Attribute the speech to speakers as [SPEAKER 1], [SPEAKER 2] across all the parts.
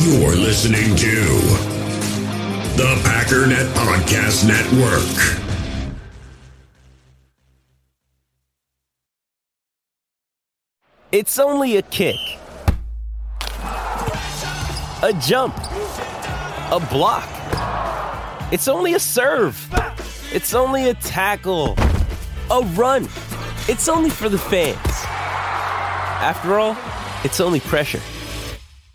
[SPEAKER 1] You're listening to the Packernet Podcast Network.
[SPEAKER 2] It's only a kick, a jump, a block. It's only a serve. It's only a tackle, a run. It's only for the fans. After all, it's only pressure.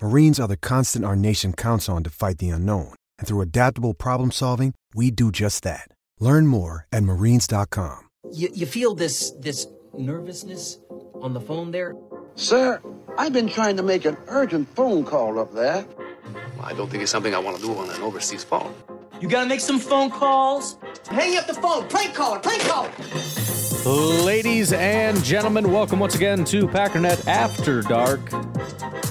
[SPEAKER 3] Marines are the constant our nation counts on to fight the unknown. And through adaptable problem solving, we do just that. Learn more at marines.com.
[SPEAKER 4] You, you feel this this nervousness on the phone there?
[SPEAKER 5] Sir, I've been trying to make an urgent phone call up there.
[SPEAKER 6] I don't think it's something I want to do on an overseas phone.
[SPEAKER 4] You gotta make some phone calls. Hang up the phone. Prank caller. Prank caller.
[SPEAKER 7] Ladies and gentlemen, welcome once again to Packernet After Dark.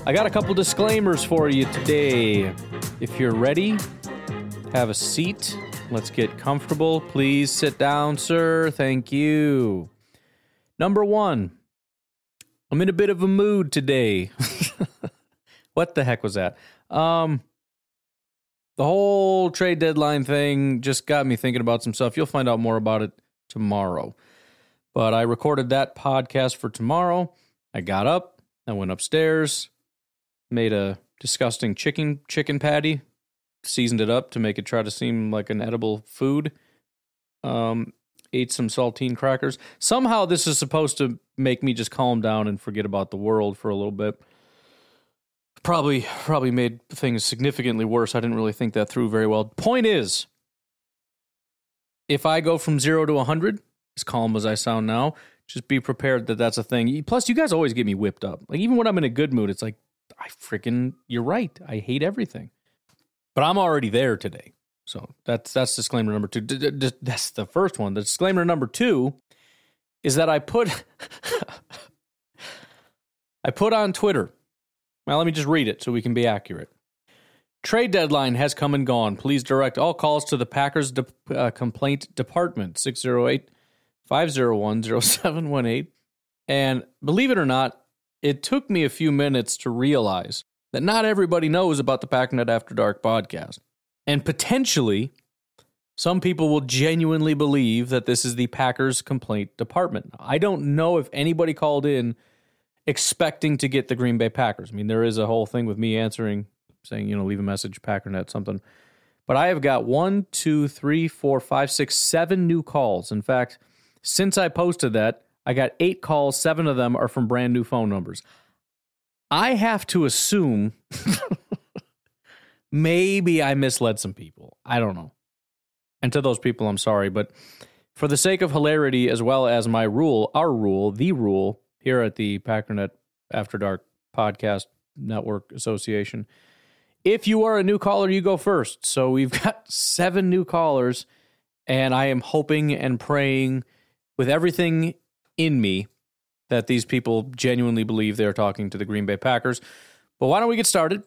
[SPEAKER 7] I got a couple disclaimers for you today. If you're ready, have a seat. Let's get comfortable. Please sit down, sir. Thank you. Number one, I'm in a bit of a mood today. what the heck was that? Um, the whole trade deadline thing just got me thinking about some stuff. You'll find out more about it tomorrow. But I recorded that podcast for tomorrow. I got up, I went upstairs, made a disgusting chicken chicken patty, seasoned it up to make it try to seem like an edible food. Um, ate some saltine crackers. Somehow this is supposed to make me just calm down and forget about the world for a little bit. Probably probably made things significantly worse. I didn't really think that through very well. Point is, if I go from 0 to 100, as calm as I sound now, just be prepared that that's a thing. Plus, you guys always get me whipped up. Like even when I'm in a good mood, it's like I freaking you're right. I hate everything. But I'm already there today. So that's that's disclaimer number 2. D- d- that's the first one. The disclaimer number 2 is that I put I put on Twitter. Well, let me just read it so we can be accurate. Trade deadline has come and gone. Please direct all calls to the Packers de- uh, complaint department 608 501 0718. And believe it or not, it took me a few minutes to realize that not everybody knows about the Packernet After Dark podcast. And potentially, some people will genuinely believe that this is the Packers complaint department. I don't know if anybody called in expecting to get the Green Bay Packers. I mean, there is a whole thing with me answering, saying, you know, leave a message, Packernet, something. But I have got one, two, three, four, five, six, seven new calls. In fact, since I posted that, I got eight calls. Seven of them are from brand new phone numbers. I have to assume maybe I misled some people. I don't know. And to those people, I'm sorry. But for the sake of hilarity, as well as my rule, our rule, the rule here at the Packernet After Dark Podcast Network Association, if you are a new caller, you go first. So we've got seven new callers, and I am hoping and praying with everything in me that these people genuinely believe they're talking to the Green Bay Packers. But why don't we get started?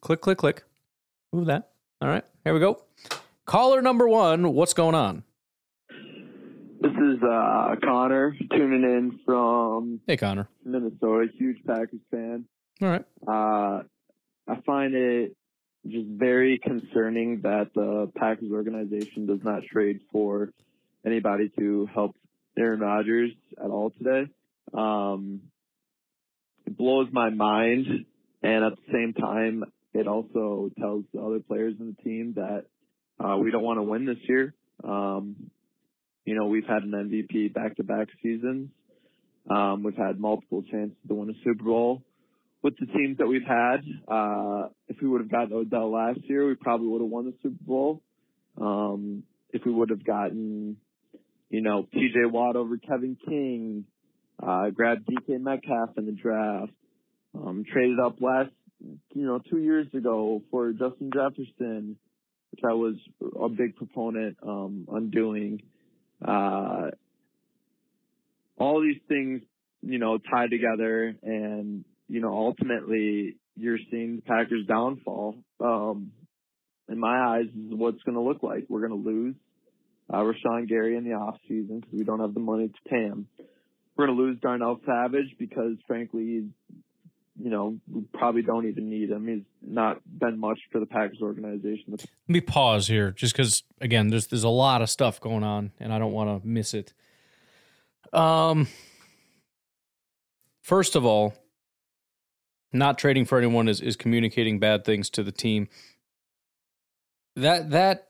[SPEAKER 7] Click, click, click. Move that. All right, here we go. Caller number one, what's going on?
[SPEAKER 8] This is uh, Connor tuning in from
[SPEAKER 7] Hey, Connor.
[SPEAKER 8] Minnesota, huge Packers fan.
[SPEAKER 7] All right.
[SPEAKER 8] Uh, I find it just very concerning that the Packers organization does not trade for anybody to help Aaron Rodgers at all today. Um, it blows my mind, and at the same time, it also tells the other players in the team that uh, we don't want to win this year. Um, you know, we've had an MVP back-to-back seasons. Um, we've had multiple chances to win a Super Bowl with the teams that we've had. Uh, if we would have gotten Odell last year, we probably would have won the Super Bowl. Um, if we would have gotten, you know, TJ Watt over Kevin King, uh, grabbed DK Metcalf in the draft, um, traded up last you know, two years ago for Justin Jefferson, which I was a big proponent um, on doing. Uh, all these things, you know, tied together, and you know, ultimately, you're seeing the Packers' downfall. Um, in my eyes, is what it's going to look like. We're going to lose uh, Rashan Gary in the off season because we don't have the money to pay him. We're going to lose Darnell Savage because, frankly, he's, you know, we probably don't even need him. He's not been much for the Packers organization.
[SPEAKER 7] Let me pause here, just because again, there's there's a lot of stuff going on, and I don't want to miss it. Um, first of all, not trading for anyone is, is communicating bad things to the team. That that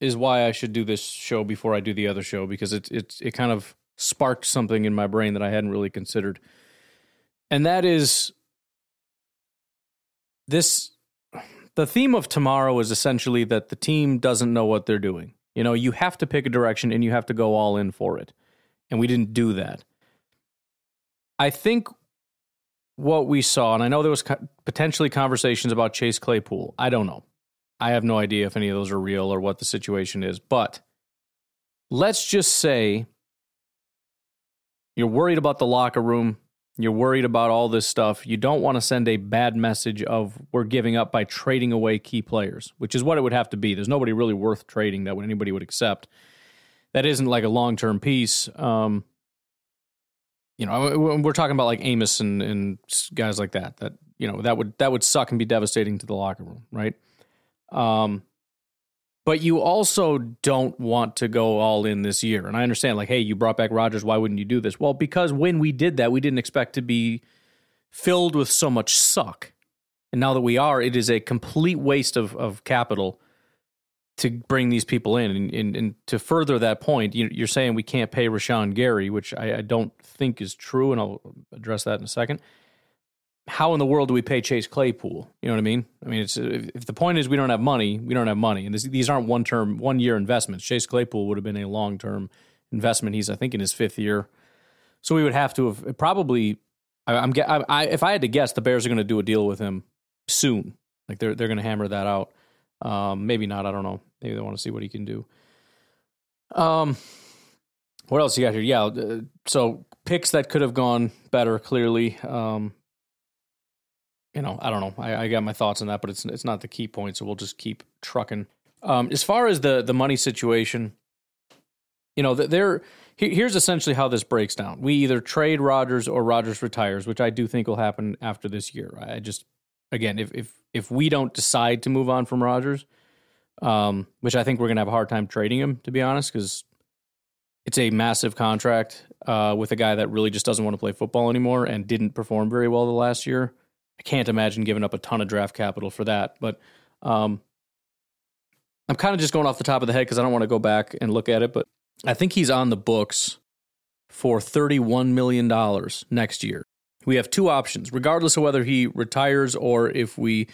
[SPEAKER 7] is why I should do this show before I do the other show because it it it kind of sparked something in my brain that I hadn't really considered. And that is this the theme of tomorrow is essentially that the team doesn't know what they're doing. You know, you have to pick a direction and you have to go all in for it. And we didn't do that. I think what we saw, and I know there was potentially conversations about Chase Claypool. I don't know. I have no idea if any of those are real or what the situation is. But let's just say you're worried about the locker room. You're worried about all this stuff. You don't want to send a bad message of we're giving up by trading away key players, which is what it would have to be. There's nobody really worth trading that anybody would accept. That isn't like a long term piece. Um, you know, we're talking about like Amos and, and guys like that. That you know that would that would suck and be devastating to the locker room, right? Um, but you also don't want to go all in this year. And I understand, like, hey, you brought back Rodgers. Why wouldn't you do this? Well, because when we did that, we didn't expect to be filled with so much suck. And now that we are, it is a complete waste of, of capital to bring these people in. And, and, and to further that point, you, are saying we can't pay Rashan Gary, which I, I, don't think is true, and I'll address that in a second. How in the world do we pay Chase Claypool? You know what I mean? I mean, it's if the point is we don't have money, we don't have money, and this, these aren't one term, one year investments. Chase Claypool would have been a long term investment. He's, I think, in his fifth year, so we would have to have probably. I, I'm, I, I, if I had to guess, the Bears are going to do a deal with him soon. Like they're they're going to hammer that out. Um, maybe not. I don't know. Maybe they want to see what he can do. Um, what else you got here? Yeah, uh, so picks that could have gone better. Clearly, um, you know, I don't know. I, I, got my thoughts on that, but it's it's not the key point. So we'll just keep trucking. Um, as far as the the money situation, you know, there. Here's essentially how this breaks down. We either trade Rodgers or Rodgers retires, which I do think will happen after this year. I just, again, if if if we don't decide to move on from Rodgers, um, which I think we're to have a hard time trading him, to be honest, because it's a massive contract uh, with a guy that really just doesn't want to play football anymore and didn't perform very well the last year. I can't imagine giving up a ton of draft capital for that. But um, I'm kind of just going off the top of the head because I don't want to go back and look at it. But I think he's on the books for $31 million next year. We have two options, regardless of whether he retires or if we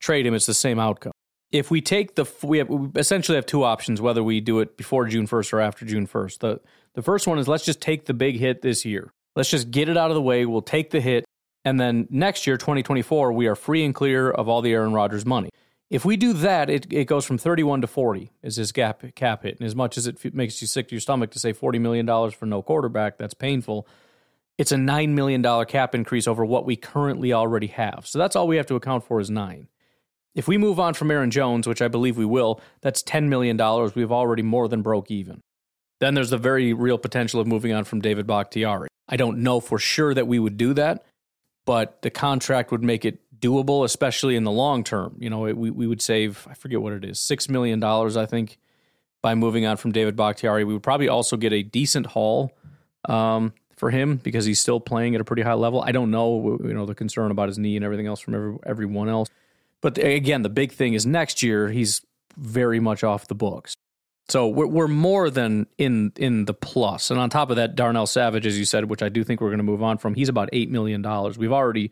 [SPEAKER 7] trade him, it's the same outcome. If we take the, we, have, we essentially have two options, whether we do it before June 1st or after June 1st. The, the first one is let's just take the big hit this year. Let's just get it out of the way. We'll take the hit. And then next year, 2024, we are free and clear of all the Aaron Rodgers money. If we do that, it, it goes from 31 to 40 is his gap, cap hit. And as much as it makes you sick to your stomach to say $40 million for no quarterback, that's painful it's a $9 million cap increase over what we currently already have. So that's all we have to account for is nine. If we move on from Aaron Jones, which I believe we will, that's $10 million. We've already more than broke even. Then there's the very real potential of moving on from David Bakhtiari. I don't know for sure that we would do that, but the contract would make it doable, especially in the long term. You know, we, we would save, I forget what it is, $6 million, I think, by moving on from David Bakhtiari. We would probably also get a decent haul um, for him because he's still playing at a pretty high level. I don't know, you know, the concern about his knee and everything else from every, everyone else. But again, the big thing is next year he's very much off the books. So we're, we're more than in in the plus. And on top of that, Darnell Savage, as you said, which I do think we're going to move on from, he's about eight million dollars. We've already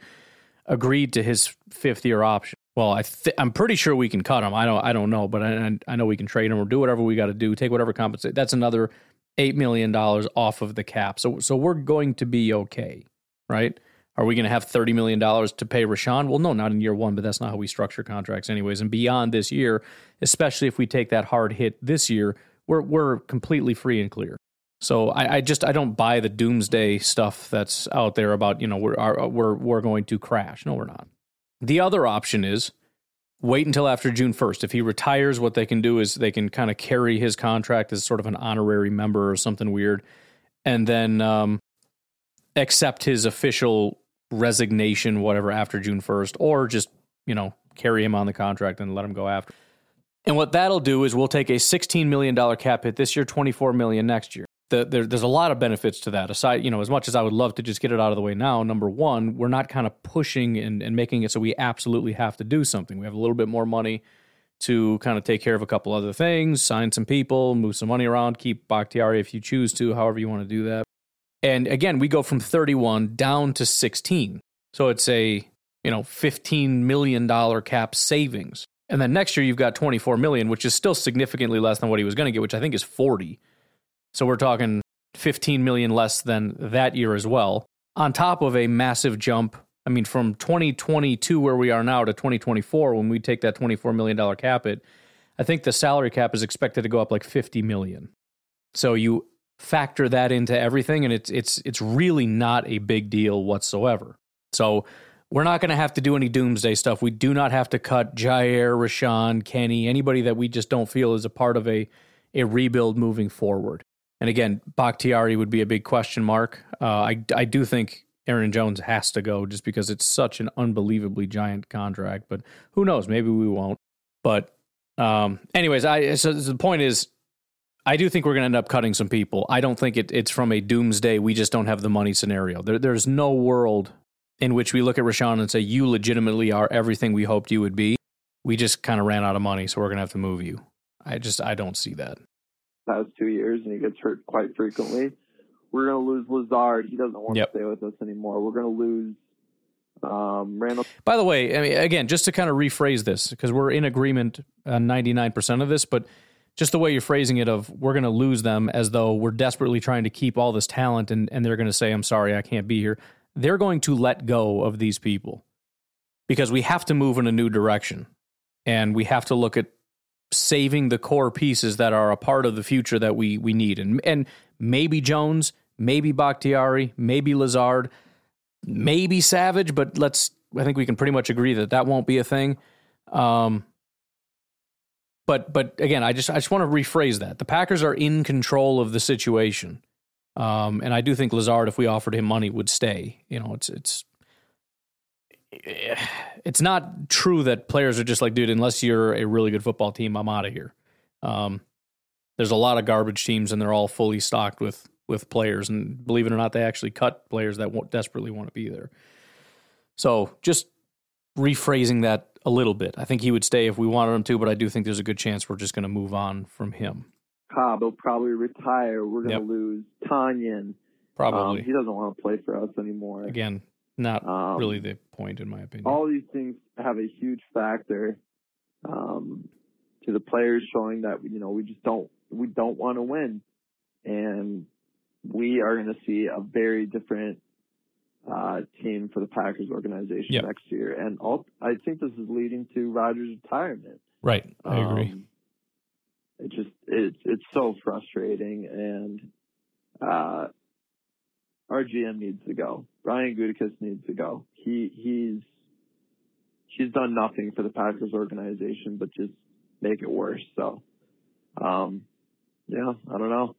[SPEAKER 7] agreed to his fifth year option. Well, I th- I'm pretty sure we can cut him. I don't I don't know, but I, I know we can trade him or do whatever we got to do. Take whatever compensate. That's another eight million dollars off of the cap. So so we're going to be okay, right? Are we going to have $30 million to pay Rashan? Well, no, not in year one, but that's not how we structure contracts, anyways. And beyond this year, especially if we take that hard hit this year, we're, we're completely free and clear. So I, I just I don't buy the doomsday stuff that's out there about you know we're we're we're going to crash. No, we're not. The other option is wait until after June first. If he retires, what they can do is they can kind of carry his contract as sort of an honorary member or something weird, and then um, accept his official resignation, whatever, after June first, or just you know carry him on the contract and let him go after. And what that'll do is we'll take a $16 million cap hit this year, 24 million next year the, there, there's a lot of benefits to that. Aside, you know, as much as I would love to just get it out of the way now, number one, we're not kind of pushing and, and making it so we absolutely have to do something. We have a little bit more money to kind of take care of a couple other things, sign some people, move some money around, keep Bakhtiari if you choose to, however you want to do that. And again, we go from 31 down to 16. So it's a, you know, $15 million cap savings. And then next year you've got 24 million, which is still significantly less than what he was going to get, which I think is 40. So we're talking 15 million less than that year as well, on top of a massive jump. I mean, from 2022, where we are now, to 2024, when we take that $24 million cap it, I think the salary cap is expected to go up like 50 million. So you factor that into everything, and it's it's it's really not a big deal whatsoever. So we're not going to have to do any doomsday stuff. We do not have to cut Jaire, Rashan, Kenny, anybody that we just don't feel is a part of a a rebuild moving forward. And again, Bakhtiari would be a big question mark. Uh, I I do think Aaron Jones has to go just because it's such an unbelievably giant contract. But who knows? Maybe we won't. But um, anyways, I so the point is, I do think we're going to end up cutting some people. I don't think it, it's from a doomsday. We just don't have the money scenario. There, there's no world in which we look at Rashan and say you legitimately are everything we hoped you would be. We just kind of ran out of money, so we're going to have to move you. I just I don't see that
[SPEAKER 8] past two years, and he gets hurt quite frequently. We're going to lose Lazard. He doesn't want yep. to stay with us anymore. We're going to lose um, Randall.
[SPEAKER 7] By the way, I mean, again, just to kind of rephrase this, because we're in agreement on 99% of this, but just the way you're phrasing it of we're going to lose them as though we're desperately trying to keep all this talent and, and they're going to say, I'm sorry, I can't be here. They're going to let go of these people because we have to move in a new direction and we have to look at saving the core pieces that are a part of the future that we we need. And and maybe Jones, maybe Bakhtiari, maybe Lazard, maybe Savage, but let's I think we can pretty much agree that that won't be a thing. Um, but but again, I just I just want to rephrase that. The Packers are in control of the situation. Um, and I do think Lazard, if we offered him money, would stay. You know, it's it's it's not true that players are just like, dude, unless you're a really good football team, I'm out of here. Um, there's a lot of garbage teams, and they're all fully stocked with with players. And believe it or not, they actually cut players that desperately want to be there. So just rephrasing that a little bit. I think he would stay if we wanted him to, but I do think there's a good chance we're just going to move on from him.
[SPEAKER 8] Cobb will probably retire. We're going to yep. lose Tonyan.
[SPEAKER 7] Probably.
[SPEAKER 8] Um, he doesn't want to play for us anymore.
[SPEAKER 7] Again, not um, really the point, in my opinion.
[SPEAKER 8] All these things have a huge factor um, to the players showing that you know we just don't we don't want to win, and we are going to see a very different uh, team for the Packers organization yep. next year. And all, I think this is leading to Rodgers' retirement.
[SPEAKER 7] Right, I agree.
[SPEAKER 8] Um, it just it's it's so frustrating, and uh, our GM needs to go. Brian Gutekunst needs to go. He he's he's done nothing for the Packers organization but just make it worse. So, um, yeah, I don't know.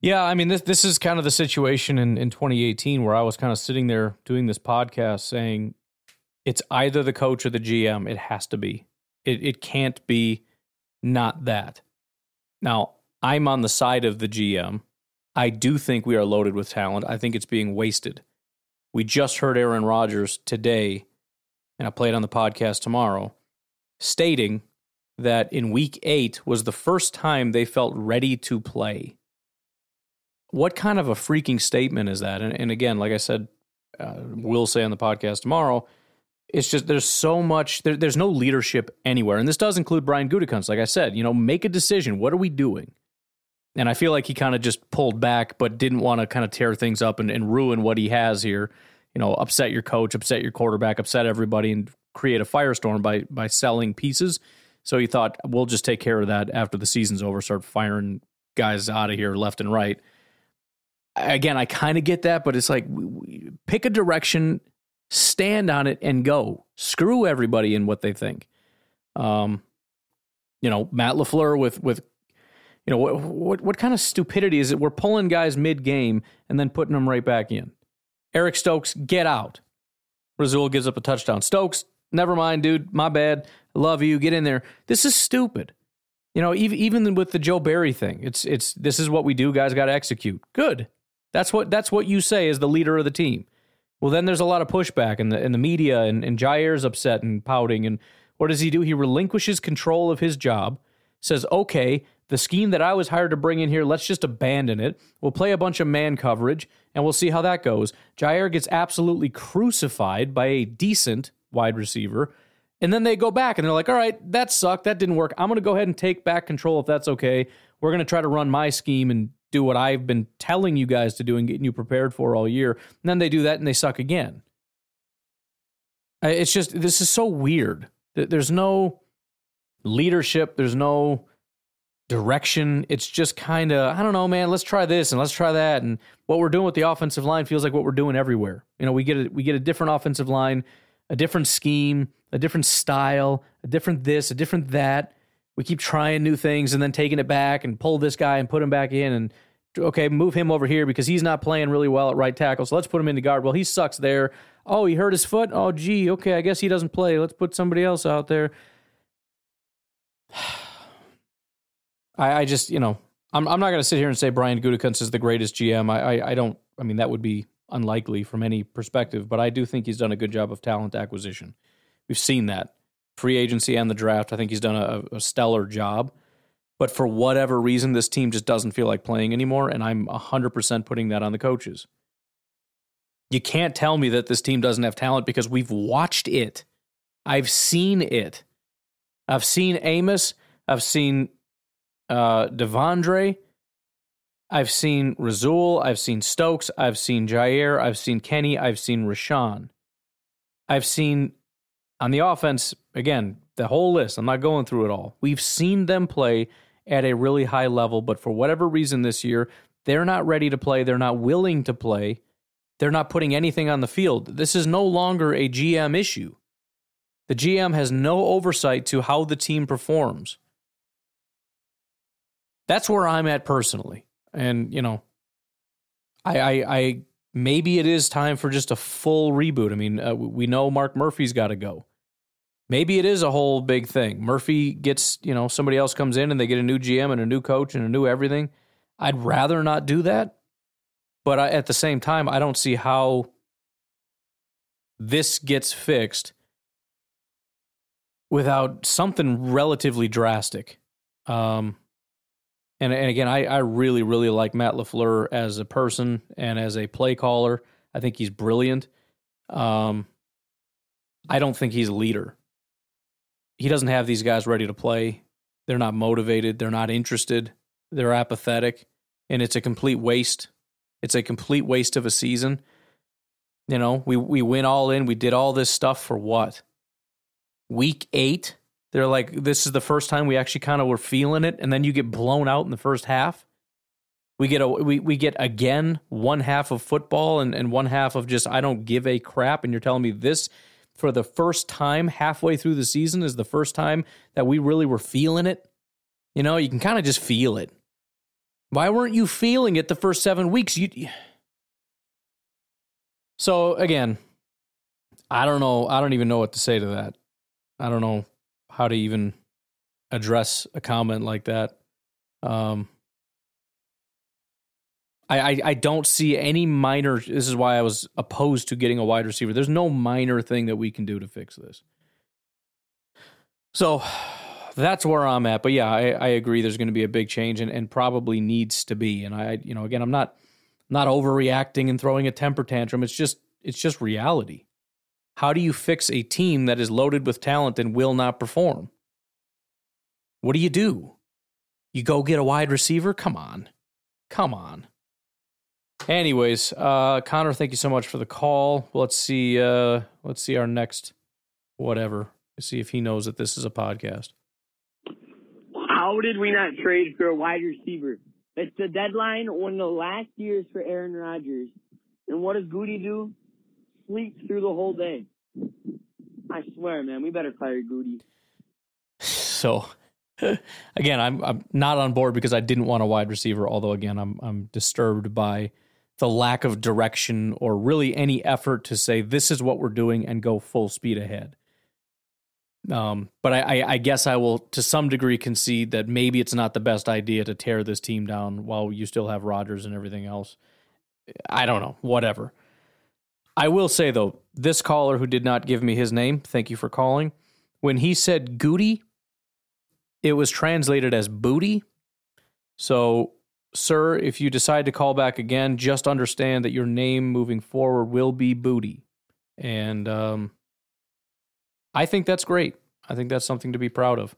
[SPEAKER 7] Yeah, I mean this this is kind of the situation in in 2018 where I was kind of sitting there doing this podcast saying it's either the coach or the GM. It has to be. It it can't be not that. Now, I'm on the side of the GM I do think we are loaded with talent. I think it's being wasted. We just heard Aaron Rodgers today, and I play it on the podcast tomorrow, stating that in week eight was the first time they felt ready to play. What kind of a freaking statement is that? And, and again, like I said, uh, we'll say on the podcast tomorrow, it's just there's so much there, there's no leadership anywhere and this does include brian gutekunst like i said you know make a decision what are we doing and I feel like he kind of just pulled back, but didn't want to kind of tear things up and, and ruin what he has here you know, upset your coach, upset your quarterback, upset everybody, and create a firestorm by by selling pieces. So he thought we'll just take care of that after the season's over, start firing guys out of here left and right. Again, I kind of get that, but it's like pick a direction, stand on it, and go. Screw everybody in what they think. Um, you know, Matt Lafleur with with you know what what what kind of stupidity is it? We're pulling guys mid game and then putting them right back in. Eric Stokes, get out. Rasul gives up a touchdown. Stokes, never mind, dude. My bad. Love you. Get in there. This is stupid. You know, even even with the Joe Barry thing, it's it's this is what we do. Guys got to execute. Good. That's what that's what you say as the leader of the team. Well, then there's a lot of pushback in the in the media, and, and Jaire's upset and pouting. And what does he do? He relinquishes control of his job. Says, "Okay, the scheme that I was hired to bring in here, let's just abandon it. We'll play a bunch of man coverage, and we'll see how that goes." Jaire gets absolutely crucified by a decent wide receiver and then they go back and they're like, all right, that sucked. That didn't work. I'm going to go ahead and take back control if that's okay. We're going to try to run my scheme and do what I've been telling you guys to do and getting you prepared for all year. And then they do that and they suck again. It's just, this is so weird. There's no leadership, there's no direction. It's just kind of, I don't know, man, let's try this and let's try that. And what we're doing with the offensive line feels like what we're doing everywhere. You know, we get a, we get a different offensive line, a different scheme a different style, a different this, a different that. We keep trying new things and then taking it back and pull this guy and put him back in and okay, move him over here because he's not playing really well at right tackle. So let's put him in the guard. Well, he sucks there. Oh, he hurt his foot. Oh, gee, okay, I guess he doesn't play. Let's put somebody else out there. I, I just, you know, I'm I'm not going to sit here and say Brian Gutekunst is the greatest GM. I, I I don't. I mean, that would be unlikely from any perspective. But I do think he's done a good job of talent acquisition. We've seen that free agency and the draft. I think he's done a, a, stellar job. But for whatever reason, this team just doesn't feel like playing anymore. And I'm 100% putting that on the coaches. You can't tell me that this team doesn't have talent because we've watched it. I've seen it. I've seen Amos. I've seen uh, De'Vondre. I've seen Rasul. I've seen Stokes. I've seen Jaire. I've seen Kenny. I've seen Rashan. I've seen on the offense, again, the whole list, I'm not going through it all. We've seen them play at a really high level, but for whatever reason this year, they're not ready to play. They're not willing to play. They're not putting anything on the field. This is no longer a GM issue. The GM has no oversight to how the team performs. That's where I'm at personally. And, you know, I, I, I maybe it is time for just a full reboot. I mean, uh, we know Mark Murphy's got to go. Maybe it is a whole big thing. Murphy gets, you know, somebody else comes in and they get a new GM and a new coach and a new everything. I'd rather not do that. But I, at the same time, I don't see how this gets fixed without something relatively drastic. Um, and, and again, I, I really, really like Matt LaFleur as a person and as a play caller. I think he's brilliant. Um, I don't think he's a leader. He doesn't have these guys ready to play. They're not motivated. They're not interested. They're apathetic. And it's a complete waste. It's a complete waste of a season. You know, we, we went all in. We did all this stuff for what? Week eight? They're like, this is the first time we actually kind of were feeling it, and then you get blown out in the first half. We get a we, we get again one half of football and, and one half of just I don't give a crap, and you're telling me this for the first time halfway through the season is the first time that we really were feeling it. You know, you can kind of just feel it. Why weren't you feeling it the first seven weeks? You so again, I don't know. I don't even know what to say to that. I don't know how to even address a comment like that. Um, I, I, I don't see any minor. This is why I was opposed to getting a wide receiver. There's no minor thing that we can do to fix this. So that's where I'm at. But yeah, I, I agree. There's going to be a big change, and, and probably needs to be. And I, you know, again, I'm not not overreacting and throwing a temper tantrum. It's just it's just reality. How do you fix a team that is loaded with talent and will not perform? What do you do? You go get a wide receiver? Come on. Come on. Anyways, uh, Connor, thank you so much for the call. Let's see. Uh, let's see our next whatever. Let's see if he knows that this is a podcast.
[SPEAKER 9] How did we not trade for a wide receiver? It's the deadline, one of the last years for Aaron Rodgers. And what does Goody do? Sleeps through the whole day. I swear, man, we better fire Goody.
[SPEAKER 7] So, again, I'm I'm not on board because I didn't want a wide receiver. Although, again, I'm I'm disturbed by the lack of direction or really any effort to say this is what we're doing and go full speed ahead. Um, but I, I, I guess I will, to some degree, concede that maybe it's not the best idea to tear this team down while you still have Rodgers and everything else. I don't know, whatever. I will say though, this caller who did not give me his name, thank you for calling. When he said Goody, it was translated as booty. So, sir, if you decide to call back again, just understand that your name moving forward will be Booty. And um, I think that's great. I think that's something to be proud of.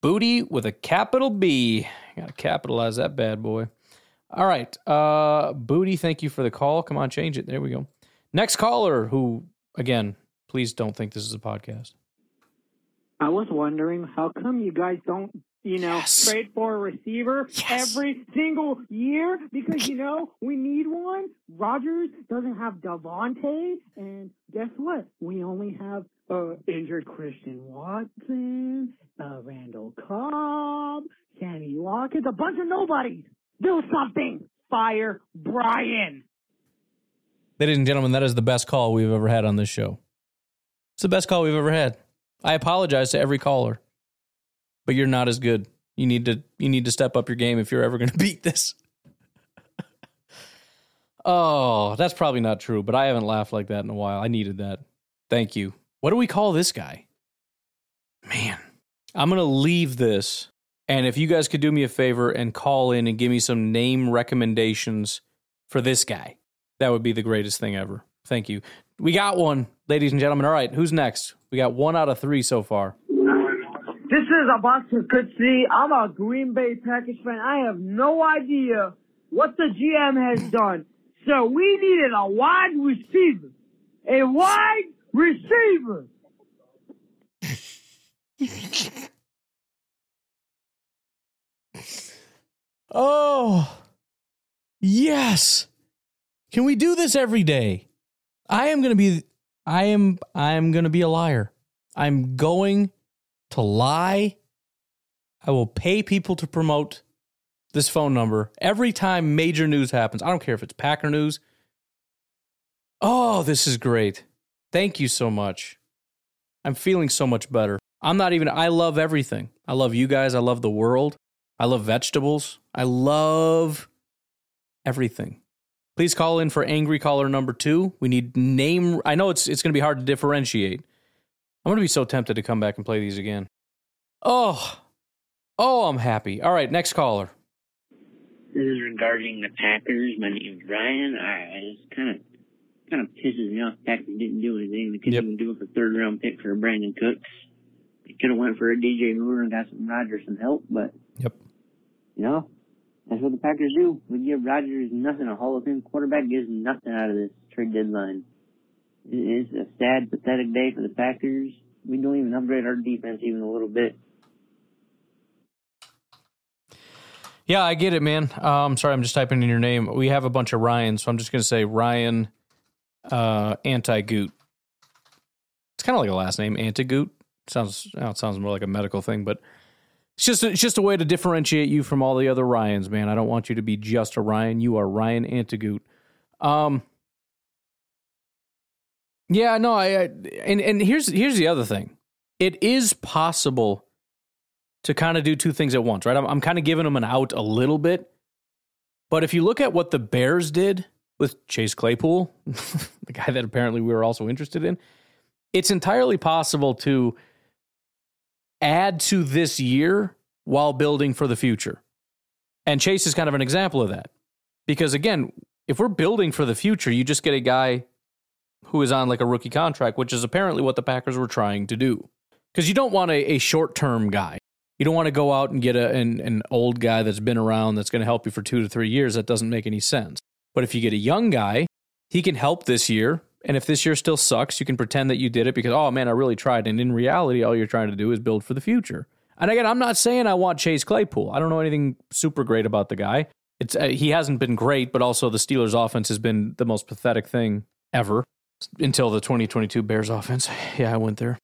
[SPEAKER 7] Booty with a capital B. Got to capitalize that bad boy. All right. Uh, Booty, thank you for the call. Come on, change it. There we go. Next caller, who, again, please don't think this is a podcast.
[SPEAKER 10] I was wondering how come you guys don't, you know,
[SPEAKER 7] Yes.
[SPEAKER 10] trade for a receiver
[SPEAKER 7] Yes.
[SPEAKER 10] every single year because you know we need one. Rodgers doesn't have Davante, and guess what? We only have uh, injured Christian Watson, uh, Randall Cobb, Sammy Lockett, a bunch of nobodies. Do something. Fire Brian.
[SPEAKER 7] Ladies and gentlemen, that is the best call we've ever had on this show. It's the best call we've ever had. I apologize to every caller, but you're not as good. You need to you need to step up your game if you're ever going to beat this. oh, that's probably not true, but I haven't laughed like that in a while. I needed that. Thank you. What do we call this guy? Man, I'm going to leave this. And if you guys could do me a favor and call in and give me some name recommendations for this guy, that would be the greatest thing ever. Thank you. We got one, ladies and gentlemen. All right, who's next? We got one out of three so far.
[SPEAKER 10] Is Abbas Kutsi. I'm a Green Bay Packers fan. I have no idea what the GM has done. So we needed a wide receiver. A wide receiver.
[SPEAKER 7] Oh, yes. Can we do this every day? I am going to be I am I am going to be a liar. I'm going to lie. I will pay people to promote this phone number every time major news happens. I don't care if it's Packer news. Oh, this is great. Thank you so much. I'm feeling so much better. I'm not even I love everything. I love you guys. I love the world. I love vegetables. I love everything. Please call in for angry caller number two. We need name. I know it's it's going to be hard to differentiate. I'm going to be so tempted to come back and play these again. Oh, oh, I'm happy. All right, next caller.
[SPEAKER 11] This is regarding the Packers. My name is Ryan. I just kind of kind of pisses me off. Packers didn't do anything. They couldn't
[SPEAKER 7] Yep.
[SPEAKER 11] even do it for third round pick for Brandin Cooks. They could have went for a DJ Moore and got some Rodgers some help, but
[SPEAKER 7] Yep.
[SPEAKER 11] you know that's what the Packers do. We give Rodgers nothing. A Hall of Fame quarterback gets nothing out of this trade deadline. It is a sad, pathetic day for the Packers. We don't even upgrade our defense even a little bit.
[SPEAKER 7] Yeah, I get it, man. Um, sorry, I'm just typing in your name. We have a bunch of Ryans, so I'm just going to say Ryan uh, Anti Goot. It's kind of like a last name, Anti Goot. Sounds it sounds more like a medical thing, but it's just it's just a way to differentiate you from all the other Ryans, man. I don't want you to be just a Ryan. You are Ryan Antigoot. Um, yeah, no, I, I and and here's here's the other thing. It is possible to kind of do two things at once, right? I'm, I'm kind of giving them an out a little bit. But if you look at what the Bears did with Chase Claypool, the guy that apparently we were also interested in, it's entirely possible to add to this year while building for the future. And Chase is kind of an example of that. Because again, if we're building for the future, you just get a guy who is on like a rookie contract, which is apparently what the Packers were trying to do. Because you don't want a, a short term guy. You don't want to go out and get a, an, an old guy that's been around that's going to help you for two to three years. That doesn't make any sense. But if you get a young guy, he can help this year. And if this year still sucks, you can pretend that you did it because, oh man, I really tried. And in reality, all you're trying to do is build for the future. And again, I'm not saying I want Chase Claypool. I don't know anything super great about the guy. It's uh, he hasn't been great, but also the Steelers' offense has been the most pathetic thing ever until the 2022 Bears offense. Yeah, I went there.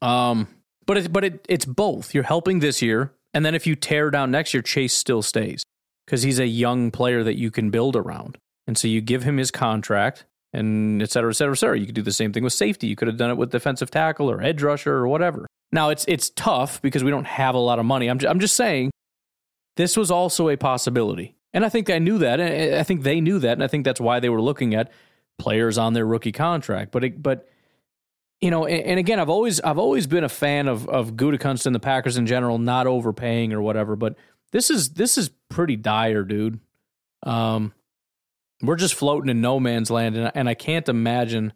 [SPEAKER 7] Um, but it, but it, it's both. You're helping this year, and then if you tear down next year, Chase still stays because he's a young player that you can build around. And so you give him his contract, and et cetera, et cetera, et cetera. You could do the same thing with safety. You could have done it with defensive tackle or edge rusher or whatever. Now it's it's tough because we don't have a lot of money. I'm I'm just saying this was also a possibility, and I think I knew that. And I think they knew that, and I think that's why they were looking at players on their rookie contract. But it, but you know, and, and, again, I've always I've always been a fan of of Gutekunst and the Packers in general, not overpaying or whatever. But this is this is pretty dire, dude. Um, we're just floating in no man's land, and, and I can't imagine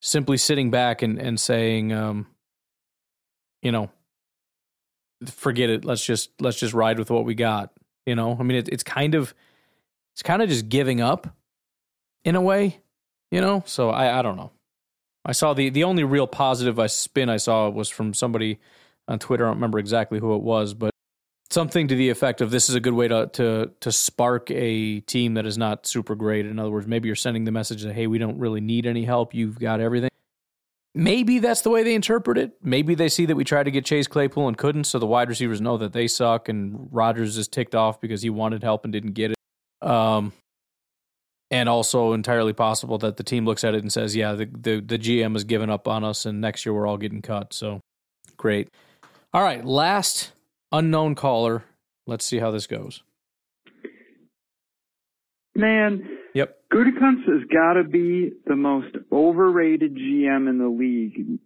[SPEAKER 7] simply sitting back and and saying, um, you know, forget it. Let's just let's just ride with what we got. You know, I mean, it, it's kind of it's kind of just giving up in a way. You know, so I I don't know. I saw the the only real positive I spin I saw was from somebody on Twitter. I don't remember exactly who it was, but something to the effect of this is a good way to to to spark a team that is not super great. In other words, maybe you're sending the message that hey, we don't really need any help. You've got everything. Maybe that's the way they interpret it. Maybe they see that we tried to get Chase Claypool and couldn't, so the wide receivers know that they suck, and Rodgers is ticked off because he wanted help and didn't get it. Um, and also entirely possible that the team looks at it and says, "Yeah, the the, the GM has given up on us, and next year we're all getting cut." So great. All right, last unknown caller. Let's see how this goes.
[SPEAKER 12] Man,
[SPEAKER 7] yep.
[SPEAKER 12] Gutekunst has got to be the most overrated GM in the league.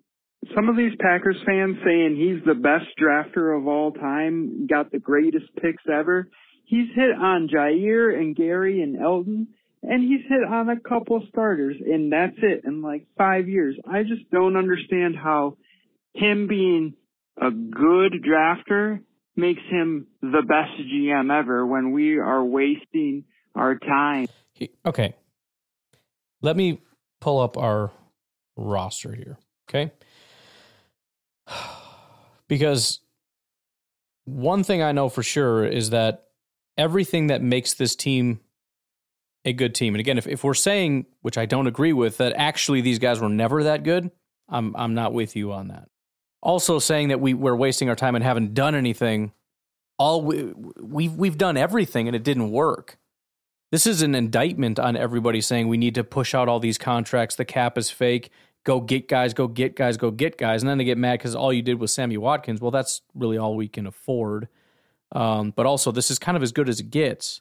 [SPEAKER 12] Some of these Packers fans saying he's the best drafter of all time, got the greatest picks ever. He's hit on Jaire and Gary and Elgton and he's hit on a couple starters, and that's it in like five years. I just don't understand how him being a good drafter makes him the best GM ever when we are wasting our time.
[SPEAKER 7] Okay. Let me pull up our roster here. Okay. Because one thing I know for sure is that everything that makes this team a good team. And again, if, if we're saying, which I don't agree with, that actually these guys were never that good, I'm I'm not with you on that. Also saying that we we're wasting our time and haven't done anything. All we, we've we've done everything and it didn't work. This is an indictment on everybody saying we need to push out all these contracts. The cap is fake. Go get guys. Go get guys. Go get guys. And then they get mad because all you did was Sammy Watkins. Well, that's really all we can afford. Um, but also, this is kind of as good as it gets.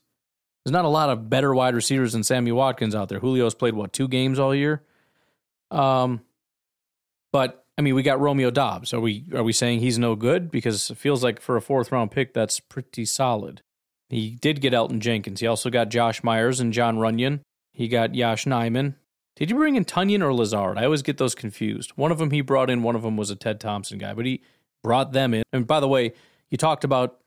[SPEAKER 7] There's not a lot of better wide receivers than Sammy Watkins out there. Julio's played what two games all year. Um, but I mean, we got Romeo Doubs. Are we are we saying he's no good? Because it feels like for a fourth round pick, that's pretty solid. He did get Elgton Jenkins. He also got Josh Myers and Jon Runyan. He got Yosh Nijman. Did you bring in Tonyan or Lazard? I always get those confused. One of them he brought in, one of them was a Ted Thompson guy, but he brought them in. And by the way, you talked about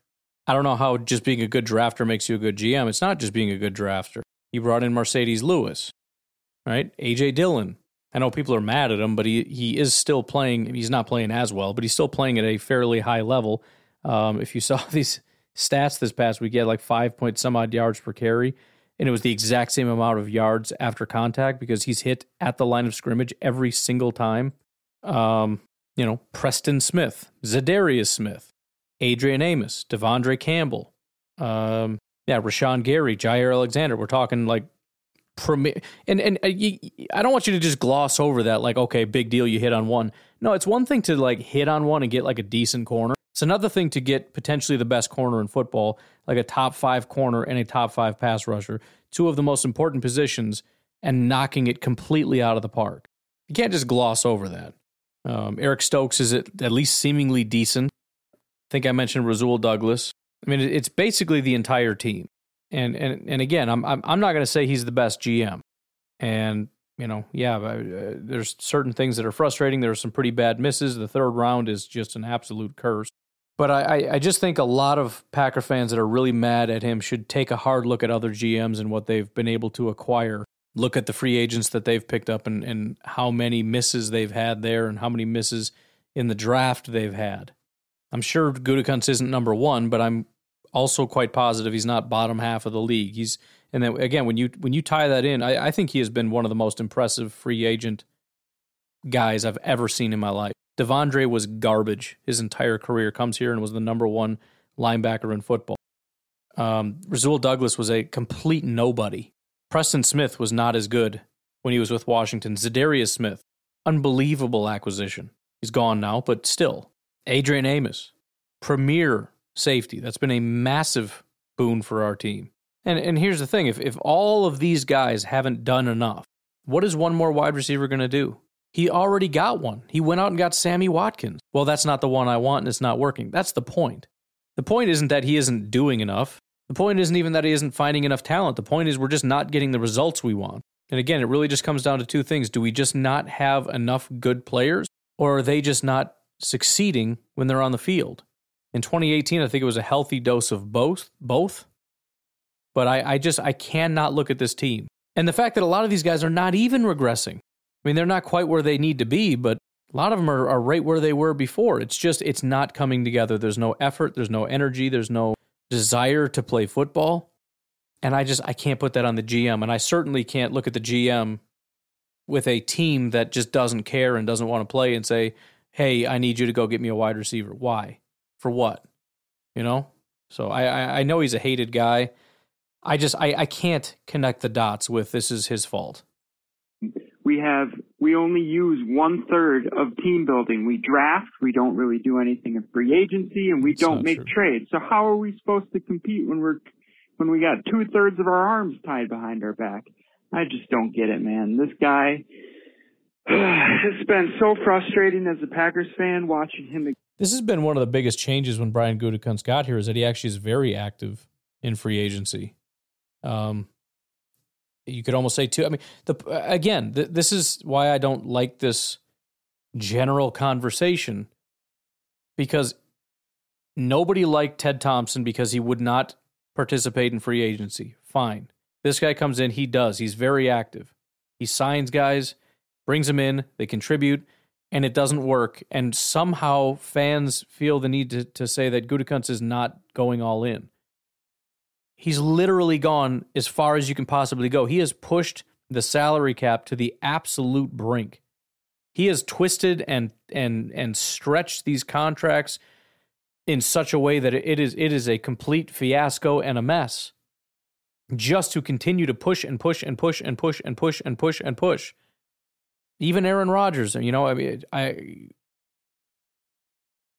[SPEAKER 7] I don't know how just being a good drafter makes you a good GM. It's not just being a good drafter. He brought in Marcedes Lewis, right? AJ Dillon. I know people are mad at him, but he he is still playing. He's not playing as well, but he's still playing at a fairly high level. Um, if you saw these stats this past week, he had like five point some odd yards per carry, and it was the exact same amount of yards after contact because he's hit at the line of scrimmage every single time. Um, you know, Preston Smith, Za'Darius Smith, Adrian Amos, De'Vondre Campbell, um, yeah, Rashan Gary, Jaire Alexander. We're talking like premier. And and uh, you, I don't want you to just gloss over that. Like, okay, big deal, you hit on one. No, it's one thing to like hit on one and get like a decent corner. It's another thing to get potentially the best corner in football, like a top five corner and a top five pass rusher, two of the most important positions, and knocking it completely out of the park. You can't just gloss over that. Um, Eric Stokes is at, at least seemingly decent think I mentioned Rasul Douglas. I mean, it's basically the entire team. And and and again, I'm I'm, I'm not going to say he's the best GM. And you know, yeah, uh, there's certain things that are frustrating. There are some pretty bad misses. The third round is just an absolute curse. But I, I, I just think a lot of Packer fans that are really mad at him should take a hard look at other GMs and what they've been able to acquire. Look at the free agents that they've picked up and, and how many misses they've had there and how many misses in the draft they've had. I'm sure Gutekunst isn't number one, but I'm also quite positive he's not bottom half of the league. He's and then again when you when you tie that in, I, I think he has been one of the most impressive free agent guys I've ever seen in my life. De'Vondre was garbage his entire career. Comes here and was the number one linebacker in football. Um, Rasul Douglas was a complete nobody. Preston Smith was not as good when he was with Washington. Za'Darius Smith, unbelievable acquisition. He's gone now, but still. Adrian Amos, premier safety. That's been a massive boon for our team. And and here's the thing: if if all of these guys haven't done enough, what is one more wide receiver going to do? He already got one. He went out and got Sammy Watkins. Well, that's not the one I want and it's not working. That's the point. The point isn't that he isn't doing enough. The point isn't even that he isn't finding enough talent. The point is we're just not getting the results we want. And again, it really just comes down to two things. Do we just not have enough good players or are they just not succeeding when they're on the field? In 2018, I think it was a healthy dose of both, both. But I, I just I cannot look at this team. And the fact that a lot of these guys are not even regressing. I mean, they're not quite where they need to be, but a lot of them are, are right where they were before. It's just, it's not coming together. There's no effort, there's no energy, there's no desire to play football. And I just, I can't put that on the GM. And I certainly can't look at the GM with a team that just doesn't care and doesn't want to play and say, hey, I need you to go get me a wide receiver. Why? For what? You know? So I, I, I know he's a hated guy. I just, I, I can't connect the dots with this is his fault
[SPEAKER 12] we have we only use one third of team building. We draft, we don't really do anything in free agency, and we
[SPEAKER 7] That's
[SPEAKER 12] don't make
[SPEAKER 7] true.
[SPEAKER 12] trades. So how are we supposed to compete when we're when we got two thirds of our arms tied behind our back? I just don't get it, man. This guy it's been so frustrating as a Packers fan watching him.
[SPEAKER 7] This has been one of the biggest changes when Brian Gutekunst got here is that he actually is very active in free agency. Um, you could almost say too. I mean, the again, th- this is why I don't like this general conversation because nobody liked Ted Thompson because he would not participate in free agency. Fine, this guy comes in, he does. He's very active. He signs guys, brings them in, they contribute, and it doesn't work. And somehow fans feel the need to, to say that Gutekunst is not going all in he's literally gone as far as you can possibly go. He has pushed the salary cap to the absolute brink. He has twisted and and and stretched these contracts in such a way that it is it is a complete fiasco and a mess. Just to continue to push and push and push and push and push and push and push. Even Aaron Rodgers, you know, I mean, I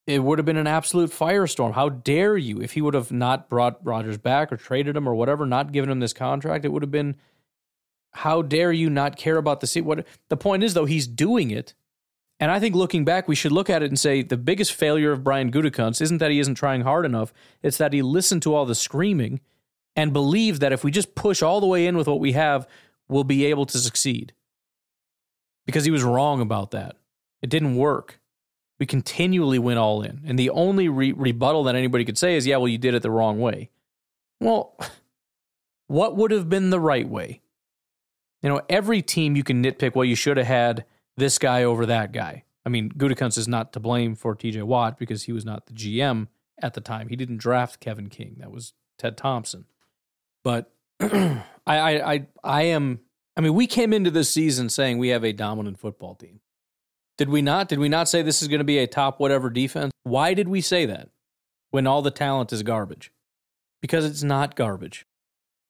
[SPEAKER 7] it would have been an absolute firestorm. How dare you? If he would have not brought Rodgers back or traded him or whatever, not given him this contract, it would have been how dare you not care about the seat? What the point is though, he's doing it. And I think looking back, we should look at it and say the biggest failure of Brian Gutekunst isn't that he isn't trying hard enough. It's that he listened to all the screaming and believed that if we just push all the way in with what we have, we'll be able to succeed. Because he was wrong about that. It didn't work we continually went all in. And the only re- rebuttal that anybody could say is, yeah, well, you did it the wrong way. Well, what would have been the right way? You know, every team you can nitpick, well, you should have had this guy over that guy. I mean, Gutekunst is not to blame for TJ Watt because he was not the GM at the time. He didn't draft Kevin King. That was Ted Thompson. But I, I, I, I am. I mean, we came into this season saying we have a dominant football team. Did we not? Did we not say this is going to be a top whatever defense? Why did we say that when all the talent is garbage? Because it's not garbage.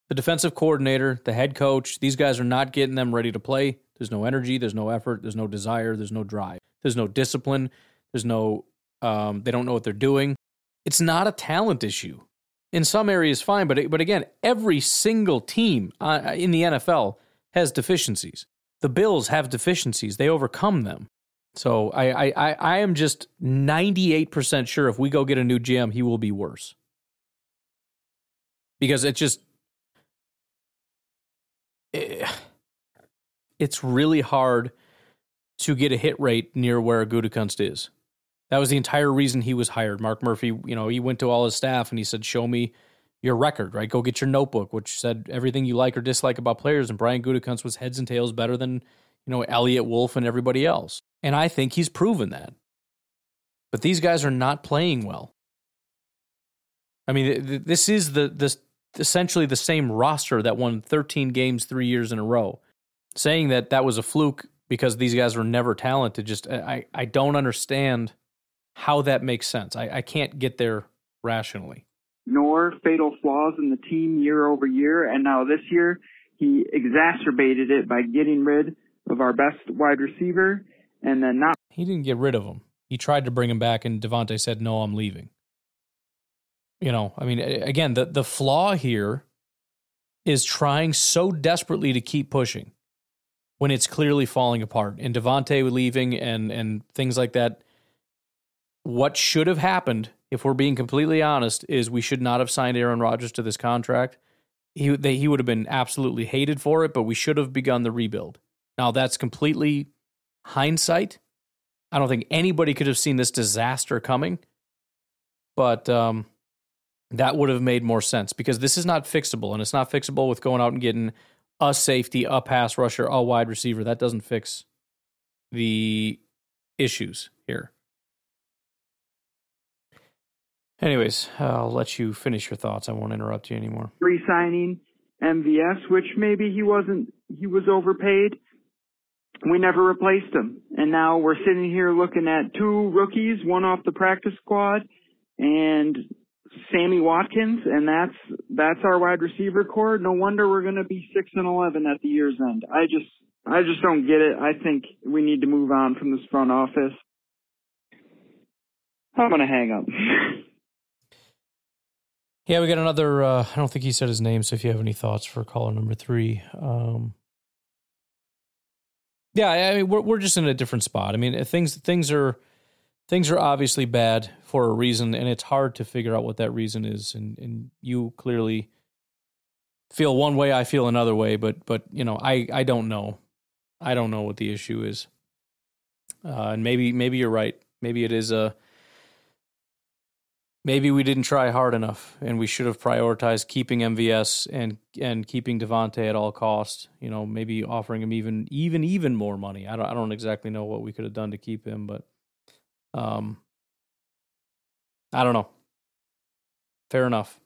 [SPEAKER 7] The defensive coordinator, the head coach, these guys are not getting them ready to play. There's no energy, there's no effort, there's no desire, there's no drive, there's no discipline, there's no, um, they don't know what they're doing. It's not a talent issue. In some areas, fine, but but again, every single team uh, in the NFL has deficiencies. The Bills have deficiencies; they overcome them. So I, I, I, I am just 98% sure if we go get a new GM, he will be worse. Because it just, it, eh, it's really hard to get a hit rate near where a Gutekunst is. That was the entire reason he was hired. Mark Murphy, you know, he went to all his staff and he said, "Show me your record, right? Go get your notebook, which said everything you like or dislike about players." And Brian Gutekunst was heads and tails better than you know Eliot Wolf and everybody else. And I think he's proven that. But these guys are not playing well. I mean, this is the this essentially the same roster that won 13 games three years in a row. Saying that that was a fluke because these guys were never talented, just uh, I I don't understand how that makes sense. I, I can't get there rationally.
[SPEAKER 12] Nor fatal flaws in the team year over year, and now this year he exacerbated it by getting rid of our best wide receiver and then not.
[SPEAKER 7] He didn't get rid of him. He tried to bring him back, and Davante said, "No, I'm leaving." You know, I mean, again, the the flaw here is trying so desperately to keep pushing when it's clearly falling apart. And Davante leaving and and things like that. What should have happened, if we're being completely honest, is we should not have signed Aaron Rodgers to this contract. He they, he would have been absolutely hated for it, but we should have begun the rebuild. Now that's completely hindsight. I don't think anybody could have seen this disaster coming, but um, that would have made more sense because this is not fixable, and it's not fixable with going out and getting a safety, a pass rusher, a wide receiver. That doesn't fix the issues here. Anyways, I'll let you finish your thoughts. I won't interrupt you anymore.
[SPEAKER 12] Re-signing MVS, which maybe he wasn't, he was overpaid. We never replaced him, and now we're sitting here looking at two rookies, one off the practice squad, and Sammy Watkins, and that's that's our wide receiver core. No wonder we're going to be six and eleven at the year's end. I just I just don't get it. I think we need to move on from this front office. I'm going to hang up.
[SPEAKER 7] yeah, we got another. Uh, I don't think he said his name. So if you have any thoughts for caller number three, um, yeah, I mean we're we're just in a different spot. I mean things things are things are obviously bad for a reason, and it's hard to figure out what that reason is. And and you clearly feel one way, I feel another way, but but you know, I I don't know, I don't know what the issue is. Uh, and maybe maybe you're right. Maybe it is a maybe we didn't try hard enough, and we should have prioritized keeping MVS and and keeping Davante at all costs. You know, maybe offering him even even even more money. I don't I don't exactly know what we could have done to keep him, but um, I don't know. Fair enough.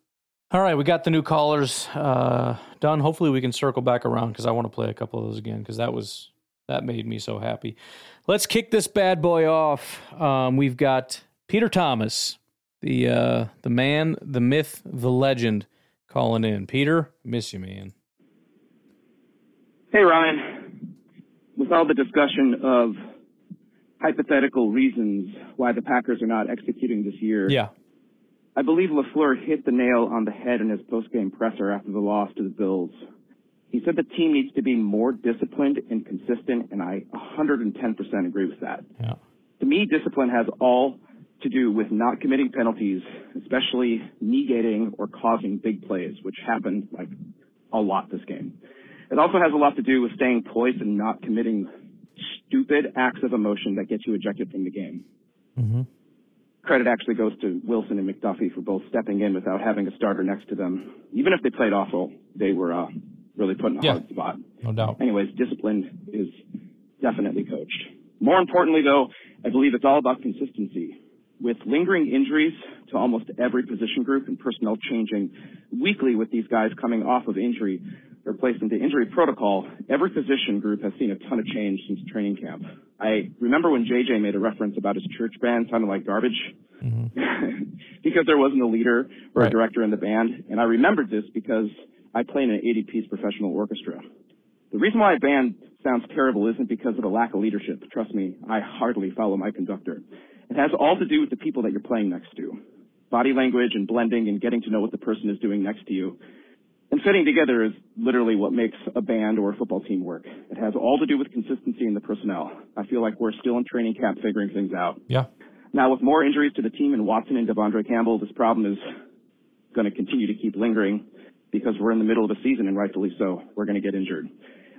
[SPEAKER 7] All right, we got the new callers uh, done. Hopefully, we can circle back around because I want to play a couple of those again because that was that made me so happy. Let's kick this bad boy off. Um, we've got Peter Thomas, the uh, the man, the myth, the legend, calling in. Peter, miss you, man.
[SPEAKER 13] Hey, Ryan. With all the discussion of hypothetical reasons why the Packers are not executing this year.
[SPEAKER 7] Yeah.
[SPEAKER 13] I believe LaFleur hit the nail on the head in his post-game presser after the loss to the Bills. He said the team needs to be more disciplined and consistent, and I 110% agree with that.
[SPEAKER 7] Yeah.
[SPEAKER 13] To me, discipline has all to do with not committing penalties, especially negating or causing big plays, which happened like a lot this game. It also has a lot to do with staying poised and not committing stupid acts of emotion that get you ejected from the game.
[SPEAKER 7] Mm-hmm.
[SPEAKER 13] Credit actually goes to Wilson and McDuffie for both stepping in without having a starter next to them. Even if they played awful, they were uh, really put in a
[SPEAKER 7] yeah,
[SPEAKER 13] hard spot.
[SPEAKER 7] No doubt.
[SPEAKER 13] Anyways, discipline is definitely coached. More importantly, though, I believe it's all about consistency. With lingering injuries to almost every position group and personnel changing weekly with these guys coming off of injury, they're placed into injury protocol, every position group has seen a ton of change since training camp. I remember when JJ made a reference about his church band sounding like garbage
[SPEAKER 7] mm-hmm.
[SPEAKER 13] because there wasn't a leader or
[SPEAKER 7] right.
[SPEAKER 13] a director in the band. And I remembered this because I play in an 80 piece professional orchestra. The reason why a band sounds terrible isn't because of a lack of leadership. Trust me, I hardly follow my conductor. It has all to do with the people that you're playing next to. Body language and blending and getting to know what the person is doing next to you and fitting together is literally what makes a band or a football team work. It has all to do with consistency in the personnel. I feel like we're still in training camp figuring things out.
[SPEAKER 7] Yeah.
[SPEAKER 13] Now, with more injuries to the team and Watson and De'Vondre Campbell, this problem is going to continue to keep lingering because we're in the middle of the season, and rightfully so. We're going to get injured.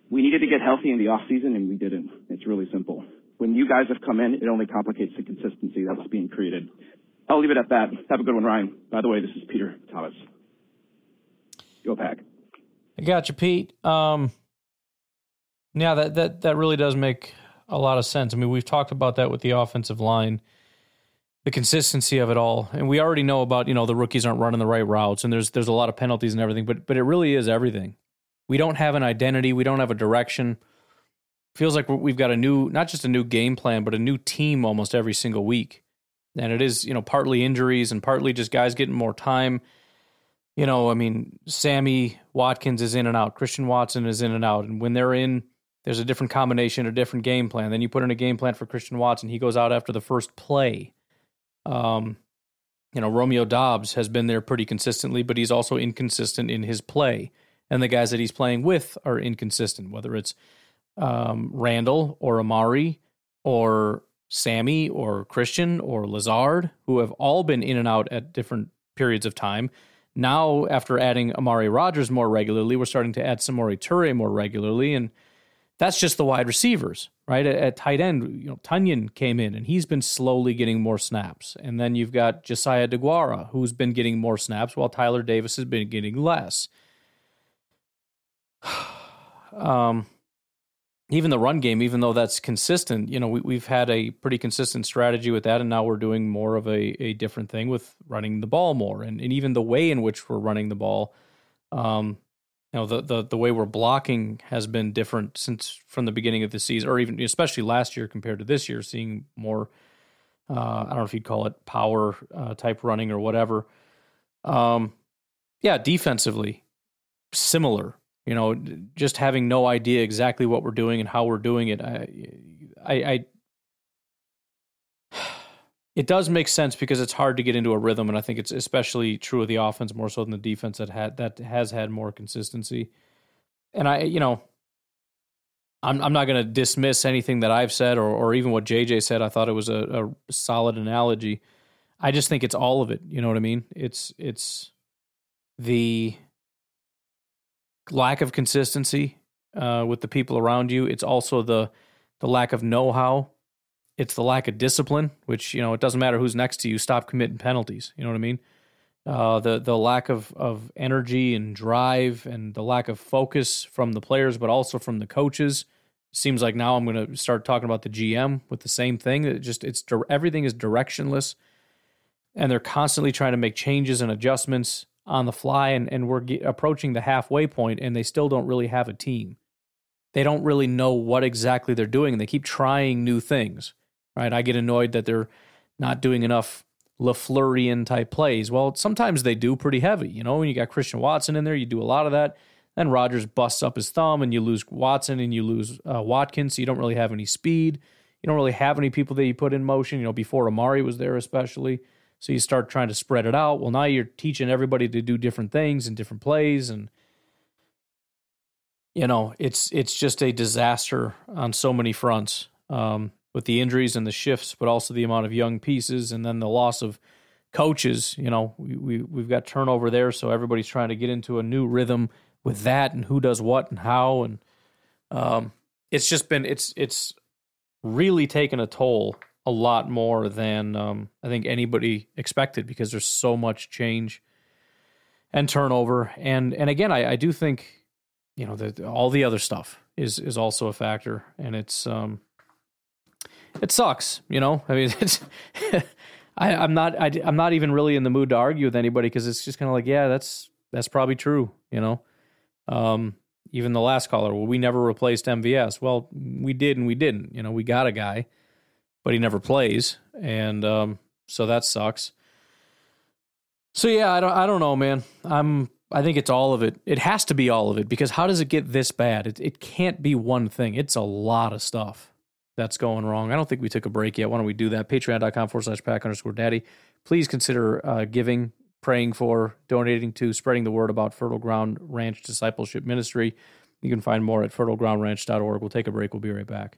[SPEAKER 13] We needed to get healthy in the off season, and we didn't. It's really simple. When you guys have come in, it only complicates the consistency that was being created. I'll leave it at that. Have a good one, Ryan. By the way, this is Peter Thomas. Go Pack.
[SPEAKER 7] I got you, Pete. Um, yeah, that that that really does make a lot of sense. I mean, we've talked about that with the offensive line, the consistency of it all, and we already know about you know the rookies aren't running the right routes, and there's there's a lot of penalties and everything. But but it really is everything. We don't have an identity. We don't have a direction. Feels like we've got a new, not just a new game plan, but a new team almost every single week. And it is, you know, partly injuries and partly just guys getting more time. You know, I mean, Sammy Watkins is in and out. Christian Watson is in and out. And when they're in, there's a different combination, a different game plan. Then you put in a game plan for Christian Watson. He goes out after the first play. Um, you know, Romeo Doubs has been there pretty consistently, but he's also inconsistent in his play. And the guys that he's playing with are inconsistent, whether it's um, Randall or Amari or Sammy or Christian or Lazard, who have all been in and out at different periods of time. Now, after adding Amari Rodgers more regularly, we're starting to add Samori Toure more regularly, and that's just the wide receivers, right? At, at tight end, you know, Tonyan came in, and he's been slowly getting more snaps, and then you've got Josiah DeGuara, who's been getting more snaps, while Tyler Davis has been getting less. um, even the run game, even though that's consistent, you know, we, we've had a pretty consistent strategy with that, and now we're doing more of a, a different thing with running the ball more, and, and even the way in which we're running the ball, um, you know, the, the the way we're blocking has been different since from the beginning of the season, or even especially last year compared to this year, seeing more. Uh, I don't know if you'd call it power uh, type running or whatever. Um, yeah, defensively, similar you know, just having no idea exactly what we're doing and how we're doing it. I, I, I, it does make sense because it's hard to get into a rhythm, and I think it's especially true of the offense more so than the defense that had that has had more consistency. And I, you know, I'm I'm not going to dismiss anything that I've said or or even what JJ said. I thought it was a, a solid analogy. I just think it's all of it. You know what I mean? It's it's the lack of consistency uh, with the people around you. It's also the the lack of know how. It's the lack of discipline, which you know it doesn't matter who's next to you. Stop committing penalties. You know what I mean? Uh, the the lack of of energy and drive, and the lack of focus from the players, but also from the coaches. Seems like now I'm going to start talking about the GM with the same thing. It just it's everything is directionless, and they're constantly trying to make changes and adjustments on the fly and, and we're get, approaching the halfway point and they still don't really have a team. They don't really know what exactly they're doing and they keep trying new things, right? I get annoyed that they're not doing enough LaFleurian type plays. Well, sometimes they do pretty heavy. You know, when you got Christian Watson in there, you do a lot of that. Then Rodgers busts up his thumb and you lose Watson and you lose uh, Watkins. So you don't really have any speed. You don't really have any people that you put in motion, you know, before Amari was there, especially. So you start trying to spread it out. Well, now you're teaching everybody to do different things and different plays and you know, it's it's just a disaster on so many fronts. Um, with the injuries and the shifts, but also the amount of young pieces and then the loss of coaches. You know, we, we we've got turnover there, so everybody's trying to get into a new rhythm with that and who does what and how and um, it's just been it's it's really taken a toll a lot more than um, I think anybody expected because there's so much change and turnover. And and again, I, I do think you know that all the other stuff is is also a factor, and it's um, it sucks. You know, I mean, it's I, I'm not I, I'm not even really in the mood to argue with anybody because it's just kind of like, yeah, that's that's probably true. You know, um, even the last caller, well, we never replaced MVS. Well, we did and we didn't. You know, we got a guy but he never plays, and um, so that sucks. So yeah, I don't I don't know, man. I'm I think it's all of it. It has to be all of it because how does it get this bad? It it can't be one thing. It's a lot of stuff that's going wrong. I don't think we took a break yet. Why don't we do that? Patreon.com forward slash pack underscore daddy. Please consider uh, giving, praying for, donating to, spreading the word about Fertile Ground Ranch Discipleship Ministry. You can find more at fertilegroundranch.org. We'll take a break. We'll be right back.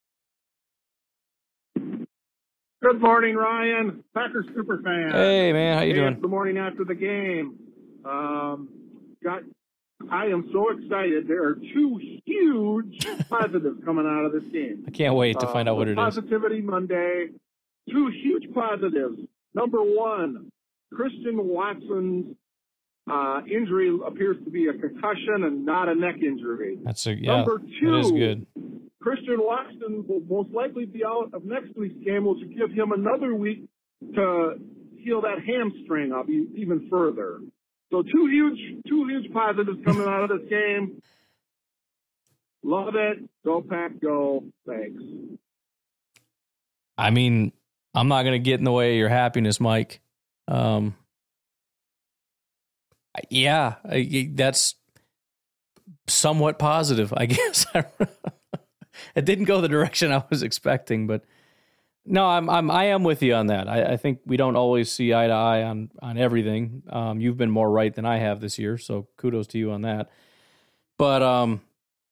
[SPEAKER 14] Good morning, Ryan. Packers super fan.
[SPEAKER 7] Hey, man, how you
[SPEAKER 14] Hey,
[SPEAKER 7] doing?
[SPEAKER 14] The morning after the game. Um, got. I am so excited. There are two huge positives coming out of this game.
[SPEAKER 7] I can't wait to find
[SPEAKER 14] Uh,
[SPEAKER 7] out what it is.
[SPEAKER 14] Positivity Monday. Two huge positives. Number one, Christian Watson's uh, injury appears to be a concussion and not a neck injury.
[SPEAKER 7] That's a, yeah,
[SPEAKER 14] Number two,
[SPEAKER 7] that is good.
[SPEAKER 14] Christian Watson will most likely be out of next week's game, which will give him another week to heal that hamstring up even further. So two huge, two huge positives coming out of this game. Love it. Go pack, go. Thanks.
[SPEAKER 7] I mean, I'm not going to get in the way of your happiness, Mike. Um, yeah, I, that's somewhat positive, I guess. It didn't go the direction I was expecting, but no, I'm I'm I am with you on that. I, I think we don't always see eye to eye on on everything. Um, you've been more right than I have this year, so kudos to you on that. But um,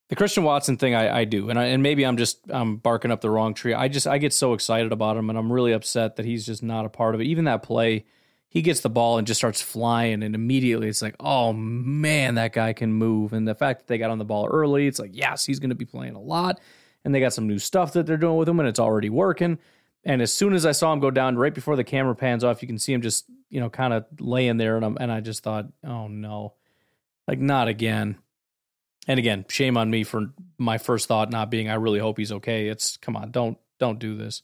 [SPEAKER 7] the Christian Watson thing, I, I do, and I, and maybe I'm just I'm barking up the wrong tree. I just I get so excited about him, and I'm really upset that he's just not a part of it. Even that play, he gets the ball and just starts flying, and immediately it's like, oh man, that guy can move. And the fact that they got on the ball early, it's like, yes, he's going to be playing a lot, and they got some new stuff that they're doing with him, and it's already working. And as soon as I saw him go down, right before the camera pans off, you can see him just you know kind of laying there, and I'm, and I just thought, oh no, like not again. And again, shame on me for my first thought not being I really hope he's okay. It's come on, don't don't do this.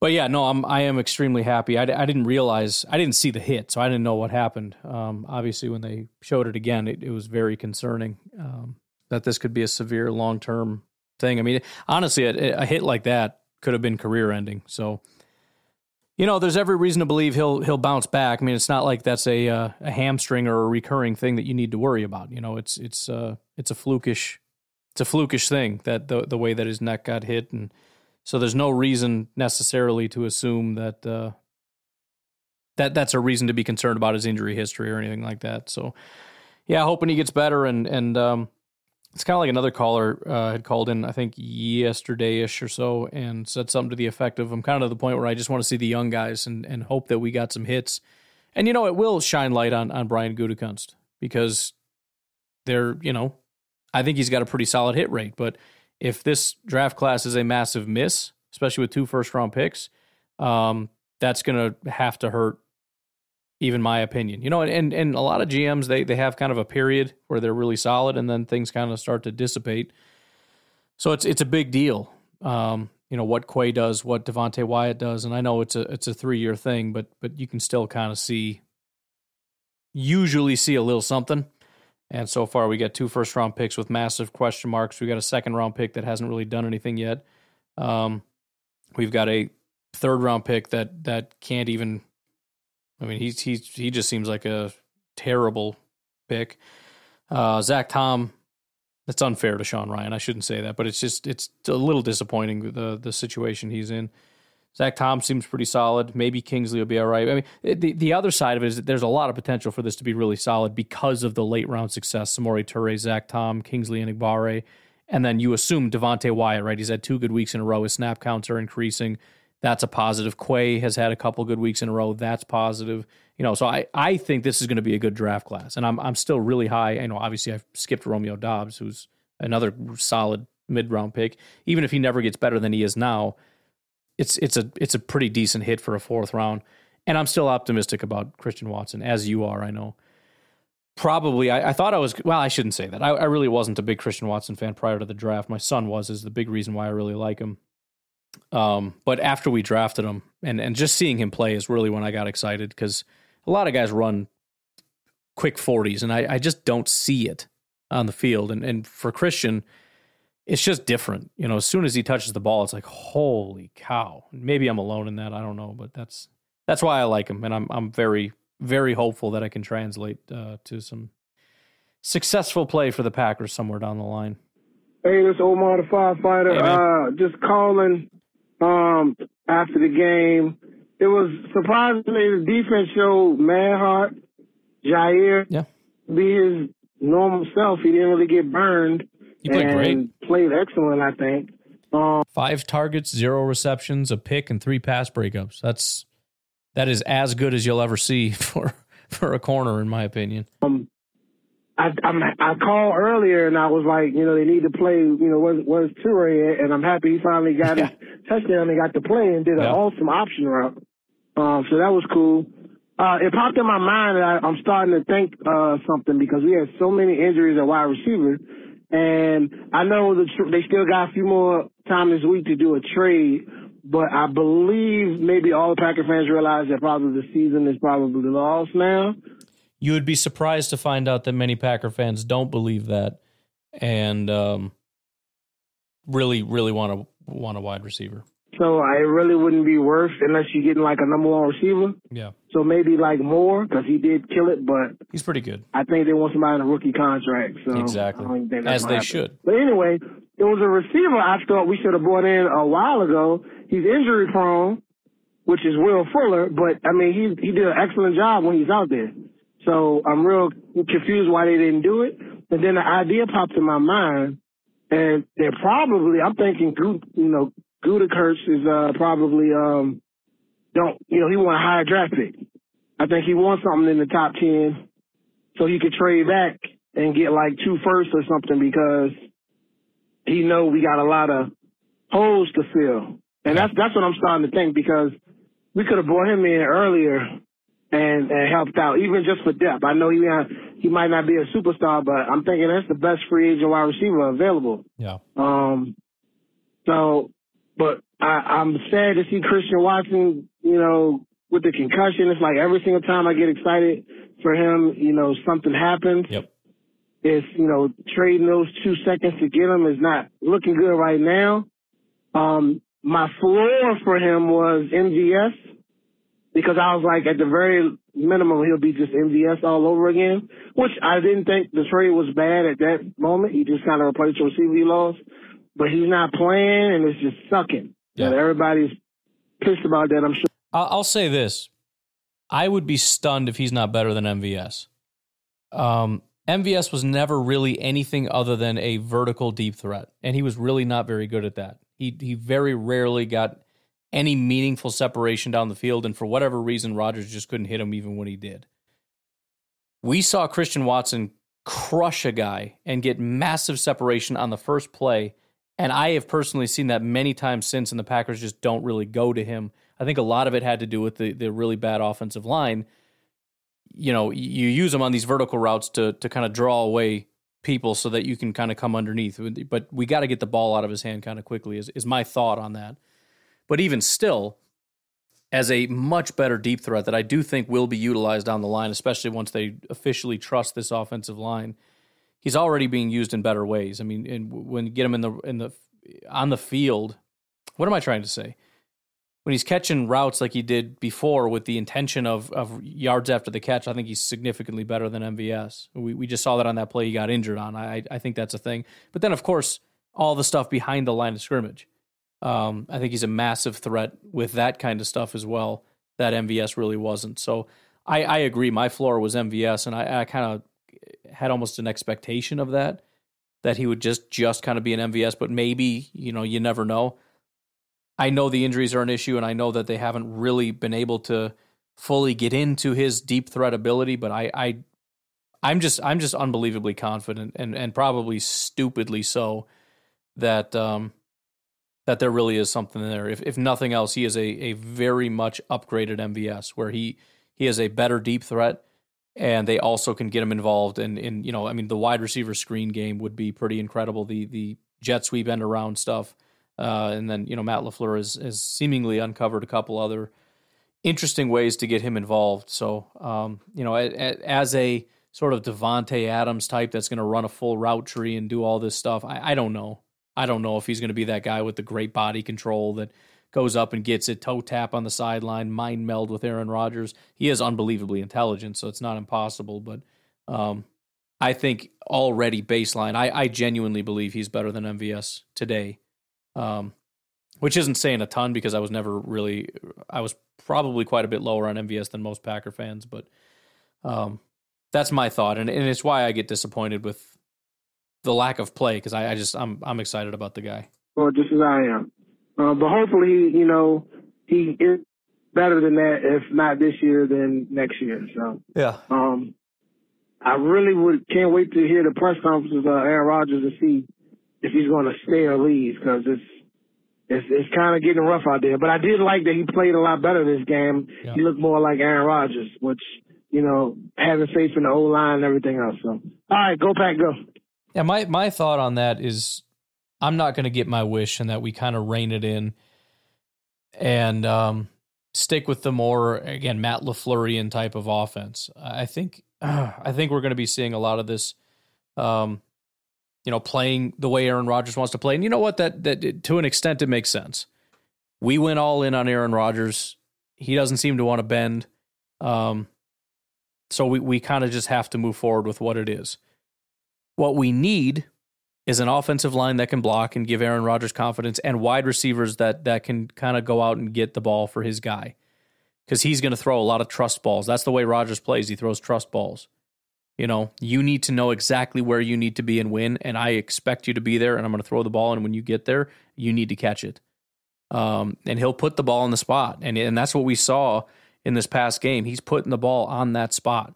[SPEAKER 7] But yeah, no, I'm I am extremely happy. I, I didn't realize I didn't see the hit, so I didn't know what happened. Um, obviously, when they showed it again, it, it was very concerning um, that this could be a severe long term thing. I mean, honestly, a, a hit like that could have been career ending. So, you know, there's every reason to believe he'll he'll bounce back. I mean, it's not like that's a uh, a hamstring or a recurring thing that you need to worry about. You know, it's it's uh it's a flukish it's a flukish thing that the the way that his neck got hit, and so there's no reason necessarily to assume that uh, that that's a reason to be concerned about his injury history or anything like that. So, yeah, hoping he gets better, and and um, it's kind of like another caller uh, had called in, I think yesterday ish or so, and said something to the effect of, "I'm kind of to the point where I just want to see the young guys and and hope that we got some hits." And you know, it will shine light on on Brian Gutekunst because they're you know I think he's got a pretty solid hit rate. But if this draft class is a massive miss, especially with two first round picks, um, that's going to have to hurt. Even my opinion, you know, and and a lot of GMs they they have kind of a period where they're really solid, and then things kind of start to dissipate. So it's it's a big deal. Um, you know what Quay does, what Devonte Wyatt does, and I know it's a it's a three year thing, but but you can still kind of see, usually see a little something. And so far, we got two first round picks with massive question marks. We got a second round pick that hasn't really done anything yet. Um, we've got a third round pick that that can't even. I mean, he's he's he just seems like a terrible pick. Uh, Zach Tom, that's unfair to Sean Rhyan. I shouldn't say that, but it's just it's a little disappointing the the situation he's in. Zach Tom seems pretty solid. Maybe Kingsley will be all right. I mean, the the other side of it is that there's a lot of potential for this to be really solid because of the late round success. Samori Toure, Zach Tom, Kingsley Enagbare, and then you assume Devonte Wyatt, right? He's had two good weeks in a row. His snap counts are increasing. That's a positive. Quay has had a couple good weeks in a row. That's positive. You know, so I, I think this is going to be a good draft class, and I'm I'm still really high. I know obviously I've skipped Romeo Doubs, who's another solid mid round pick. Even if he never gets better than he is now, it's it's a it's a pretty decent hit for a fourth round. And I'm still optimistic about Christian Watson, as you are. I know. Probably, I, I thought I was. Well, I shouldn't say that. I, I really wasn't a big Christian Watson fan prior to the draft. My son was, is the big reason why I really like him. Um, but after we drafted him and, and just seeing him play is really when I got excited because a lot of guys run quick 40s and I, I just don't see it on the field. And, and for Christian, it's just different. You know, as soon as he touches the ball, it's like, holy cow. Maybe I'm alone in that. I don't know, but that's, that's why I like him. And I'm, I'm very, very hopeful that I can translate uh, to some successful play for the Packers somewhere down the line.
[SPEAKER 15] Hey, this Omar the firefighter.
[SPEAKER 7] Hey,
[SPEAKER 15] uh, just calling um, after the game. It was surprisingly the defense showed man heart. Jaire
[SPEAKER 7] yeah.
[SPEAKER 15] be his normal self. He didn't really get burned.
[SPEAKER 7] He played
[SPEAKER 15] and
[SPEAKER 7] great.
[SPEAKER 15] Played excellent, I think. Um,
[SPEAKER 7] Five targets, zero receptions, a pick, and three pass breakups. That's that is as good as you'll ever see for for a corner, in my opinion.
[SPEAKER 15] Um, I, I'm, I called earlier and I was like, you know, they need to play, you know, where's, where's Toure at? And I'm happy he finally got his touchdown and got to play and did an
[SPEAKER 7] Yeah.
[SPEAKER 15] awesome option route. Um, so that was cool. Uh, it popped in my mind that I, I'm starting to think, uh, something because we had so many injuries at wide receiver. And I know that tr- they still got a few more time this week to do a trade, but I believe maybe all the Packer fans realize that probably the season is probably lost now.
[SPEAKER 7] You would be surprised to find out that many Packer fans don't believe that, and um, really, really want to want a wide receiver.
[SPEAKER 15] So I really wouldn't be worth unless you're getting like a number one receiver.
[SPEAKER 7] Yeah,
[SPEAKER 15] So maybe like more because he did kill it, but
[SPEAKER 7] he's pretty good.
[SPEAKER 15] I think they want somebody on a rookie contract. So
[SPEAKER 7] Exactly.
[SPEAKER 15] I don't think that's
[SPEAKER 7] As they
[SPEAKER 15] happen.
[SPEAKER 7] should.
[SPEAKER 15] But anyway, it was a receiver I thought we should have brought in a while ago. He's injury prone, which is Will Fuller, but I mean he he did an excellent job when he's out there. So I'm real confused why they didn't do it. And then the idea popped in my mind, and they're probably I'm thinking you know Gutekunst is uh, probably um don't you know he want a higher draft pick. I think he wants something in the top ten, so he could trade back and get like two firsts or something because he know we got a lot of holes to fill, and that's that's what I'm starting to think because we could have brought him in earlier and and helped out even just for depth. I know he uh, he might not be a superstar, but I'm thinking that's the best free agent wide receiver available.
[SPEAKER 7] Yeah.
[SPEAKER 15] Um. So, but I, I'm sad to see Christian Watson, you know, with the concussion. It's like every single time I get excited for him, you know, something happens.
[SPEAKER 7] Yep.
[SPEAKER 15] It's, you know, trading those two seconds to get him is not looking good right now. Um, my floor for him was MVS because I was like, at the very minimum, he'll be just MVS all over again, which I didn't think the trade was bad at that moment. He just kind of replaced the receiver he lost, but he's not playing and it's just sucking.
[SPEAKER 7] Yeah.
[SPEAKER 15] And everybody's pissed about that, I'm sure.
[SPEAKER 7] I'll I'll say this: I would be stunned if he's not better than MVS. Um, MVS was never really anything other than a vertical deep threat, and he was really not very good at that. He he very rarely got any meaningful separation down the field, and for whatever reason, Rodgers just couldn't hit him even when he did. We saw Christian Watson crush a guy and get massive separation on the first play. And I have personally seen that many times since, and the Packers just don't really go to him. I think a lot of it had to do with the, the really bad offensive line. You know, you use them on these vertical routes to to kind of draw away people so that you can kind of come underneath. But we got to get the ball out of his hand kind of quickly, is, is my thought on that. But even still, as a much better deep threat that I do think will be utilized down the line, especially once they officially trust this offensive line. He's already being used in better ways. I mean, when you get him in the in the on the field, what am I trying to say? When he's catching routes like he did before with the intention of of yards after the catch, I think he's significantly better than MVS. We we just saw that on that play he got injured on. I I think that's a thing. But then of course all the stuff behind the line of scrimmage. Um, I think he's a massive threat with that kind of stuff as well. That MVS really wasn't. So I, I agree. My floor was MVS, and I, I kind of had almost an expectation of that, that he would just just kind of be an MVS. But maybe you know, you never know. I know the injuries are an issue, and I know that they haven't really been able to fully get into his deep threat ability. But I, I I'm just I'm just unbelievably confident, and and probably stupidly so, that um, that there really is something there. If if nothing else, he is a a very much upgraded MVS where he he is a better deep threat and they also can get him involved in in you know, I mean the wide receiver screen game would be pretty incredible. The the jet sweep end around stuff. Uh, and then, you know, Matt LaFleur has, has seemingly uncovered a couple other interesting ways to get him involved. So, um, you know, as a sort of Davante Adams type that's going to run a full route tree and do all this stuff, I, I don't know. I don't know if he's going to be that guy with the great body control that goes up and gets it, toe tap on the sideline, mind meld with Aaron Rodgers. He is unbelievably intelligent, so it's not impossible. But um, I think already baseline, I, I, genuinely believe he's better than MVS today. Um, which isn't saying a ton because I was never really, I was probably quite a bit lower on MVS than most Packer fans, but um, that's my thought, and, and it's why I get disappointed with the lack of play because I, I, just I'm I'm excited about the guy.
[SPEAKER 15] Well, just as I am, uh, but hopefully, you know, he is better than that. If not this year, then next year. So
[SPEAKER 7] yeah.
[SPEAKER 15] Um, I really would can't wait to hear the press conferences of Aaron Rodgers to see if he's going to stay or leave because it's it's it's kind of getting rough out there. But I did like that he played a lot better this game. Yeah. He looked more like Aaron Rodgers, which you know having faith in the O line and everything else. So all right, go pack, go.
[SPEAKER 7] Yeah, my my thought on that is I'm not going to get my wish and that we kind of rein it in and um, stick with the more again Matt LaFleurian type of offense. I think uh, I think we're going to be seeing a lot of this um, you know, playing the way Aaron Rodgers wants to play. And you know what that that to an extent it makes sense. We went all in on Aaron Rodgers. He doesn't seem to want to bend. Um, so we, we kind of just have to move forward with what it is. What we need is an offensive line that can block and give Aaron Rodgers confidence and wide receivers that that can kind of go out and get the ball for his guy. Cuz he's going to throw a lot of trust balls. That's the way Rodgers plays. He throws trust balls. You know, you need to know exactly where you need to be and win and I expect you to be there and I'm going to throw the ball and when you get there, you need to catch it. Um, and he'll put the ball in the spot and and that's what we saw in this past game. He's putting the ball on that spot.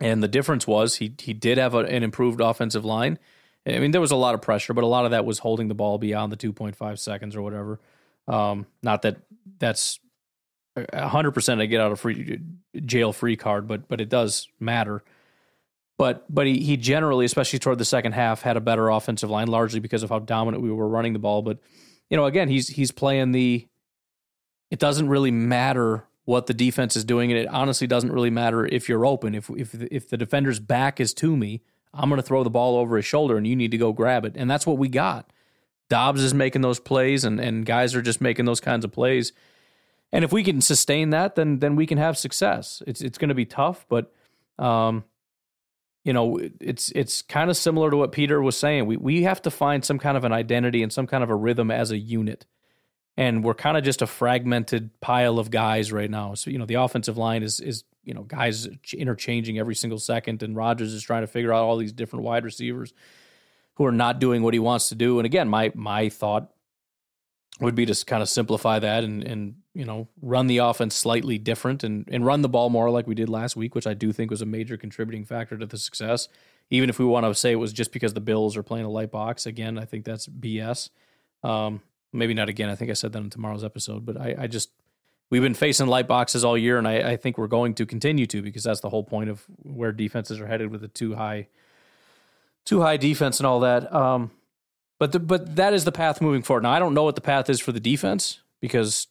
[SPEAKER 7] And the difference was he he did have a, an improved offensive line. I mean, there was a lot of pressure, but a lot of that was holding the ball beyond the 2.5 seconds or whatever. Um, not that that's 100% a get out of free jail free card, but but it does matter. But but he he generally, especially toward the second half, had a better offensive line, largely because of how dominant we were running the ball. But you know, again, he's he's playing the. It doesn't really matter what the defense is doing, and it honestly doesn't really matter if you're open. If if if the defender's back is to me, I'm going to throw the ball over his shoulder, and you need to go grab it, and that's what we got. Doubs is making those plays, and and guys are just making those kinds of plays. And if we can sustain that, then then we can have success. It's it's going to be tough, but um, you know, it's it's kind of similar to what Peter was saying. We we have to find some kind of an identity and some kind of a rhythm as a unit and we're kind of just a fragmented pile of guys right now. So you know, the offensive line is is you know guys interchanging every single second, and Rodgers is trying to figure out all these different wide receivers who are not doing what he wants to do. And again, my my thought would be to kind of simplify that and and you know run the offense slightly different and and run the ball more like we did last week, which I do think was a major contributing factor to the success. even if we want to say it was just because the Bills are playing a light box, again, I think that's BS. Um, maybe not again. I think I said that in tomorrow's episode, but I, I just we've been facing light boxes all year, and I, I, think we're going to continue to because that's the whole point of where defenses are headed with a too high, too high defense and all that. Um, but the, but that is the path moving forward. Now I don't know what the path is for the defense because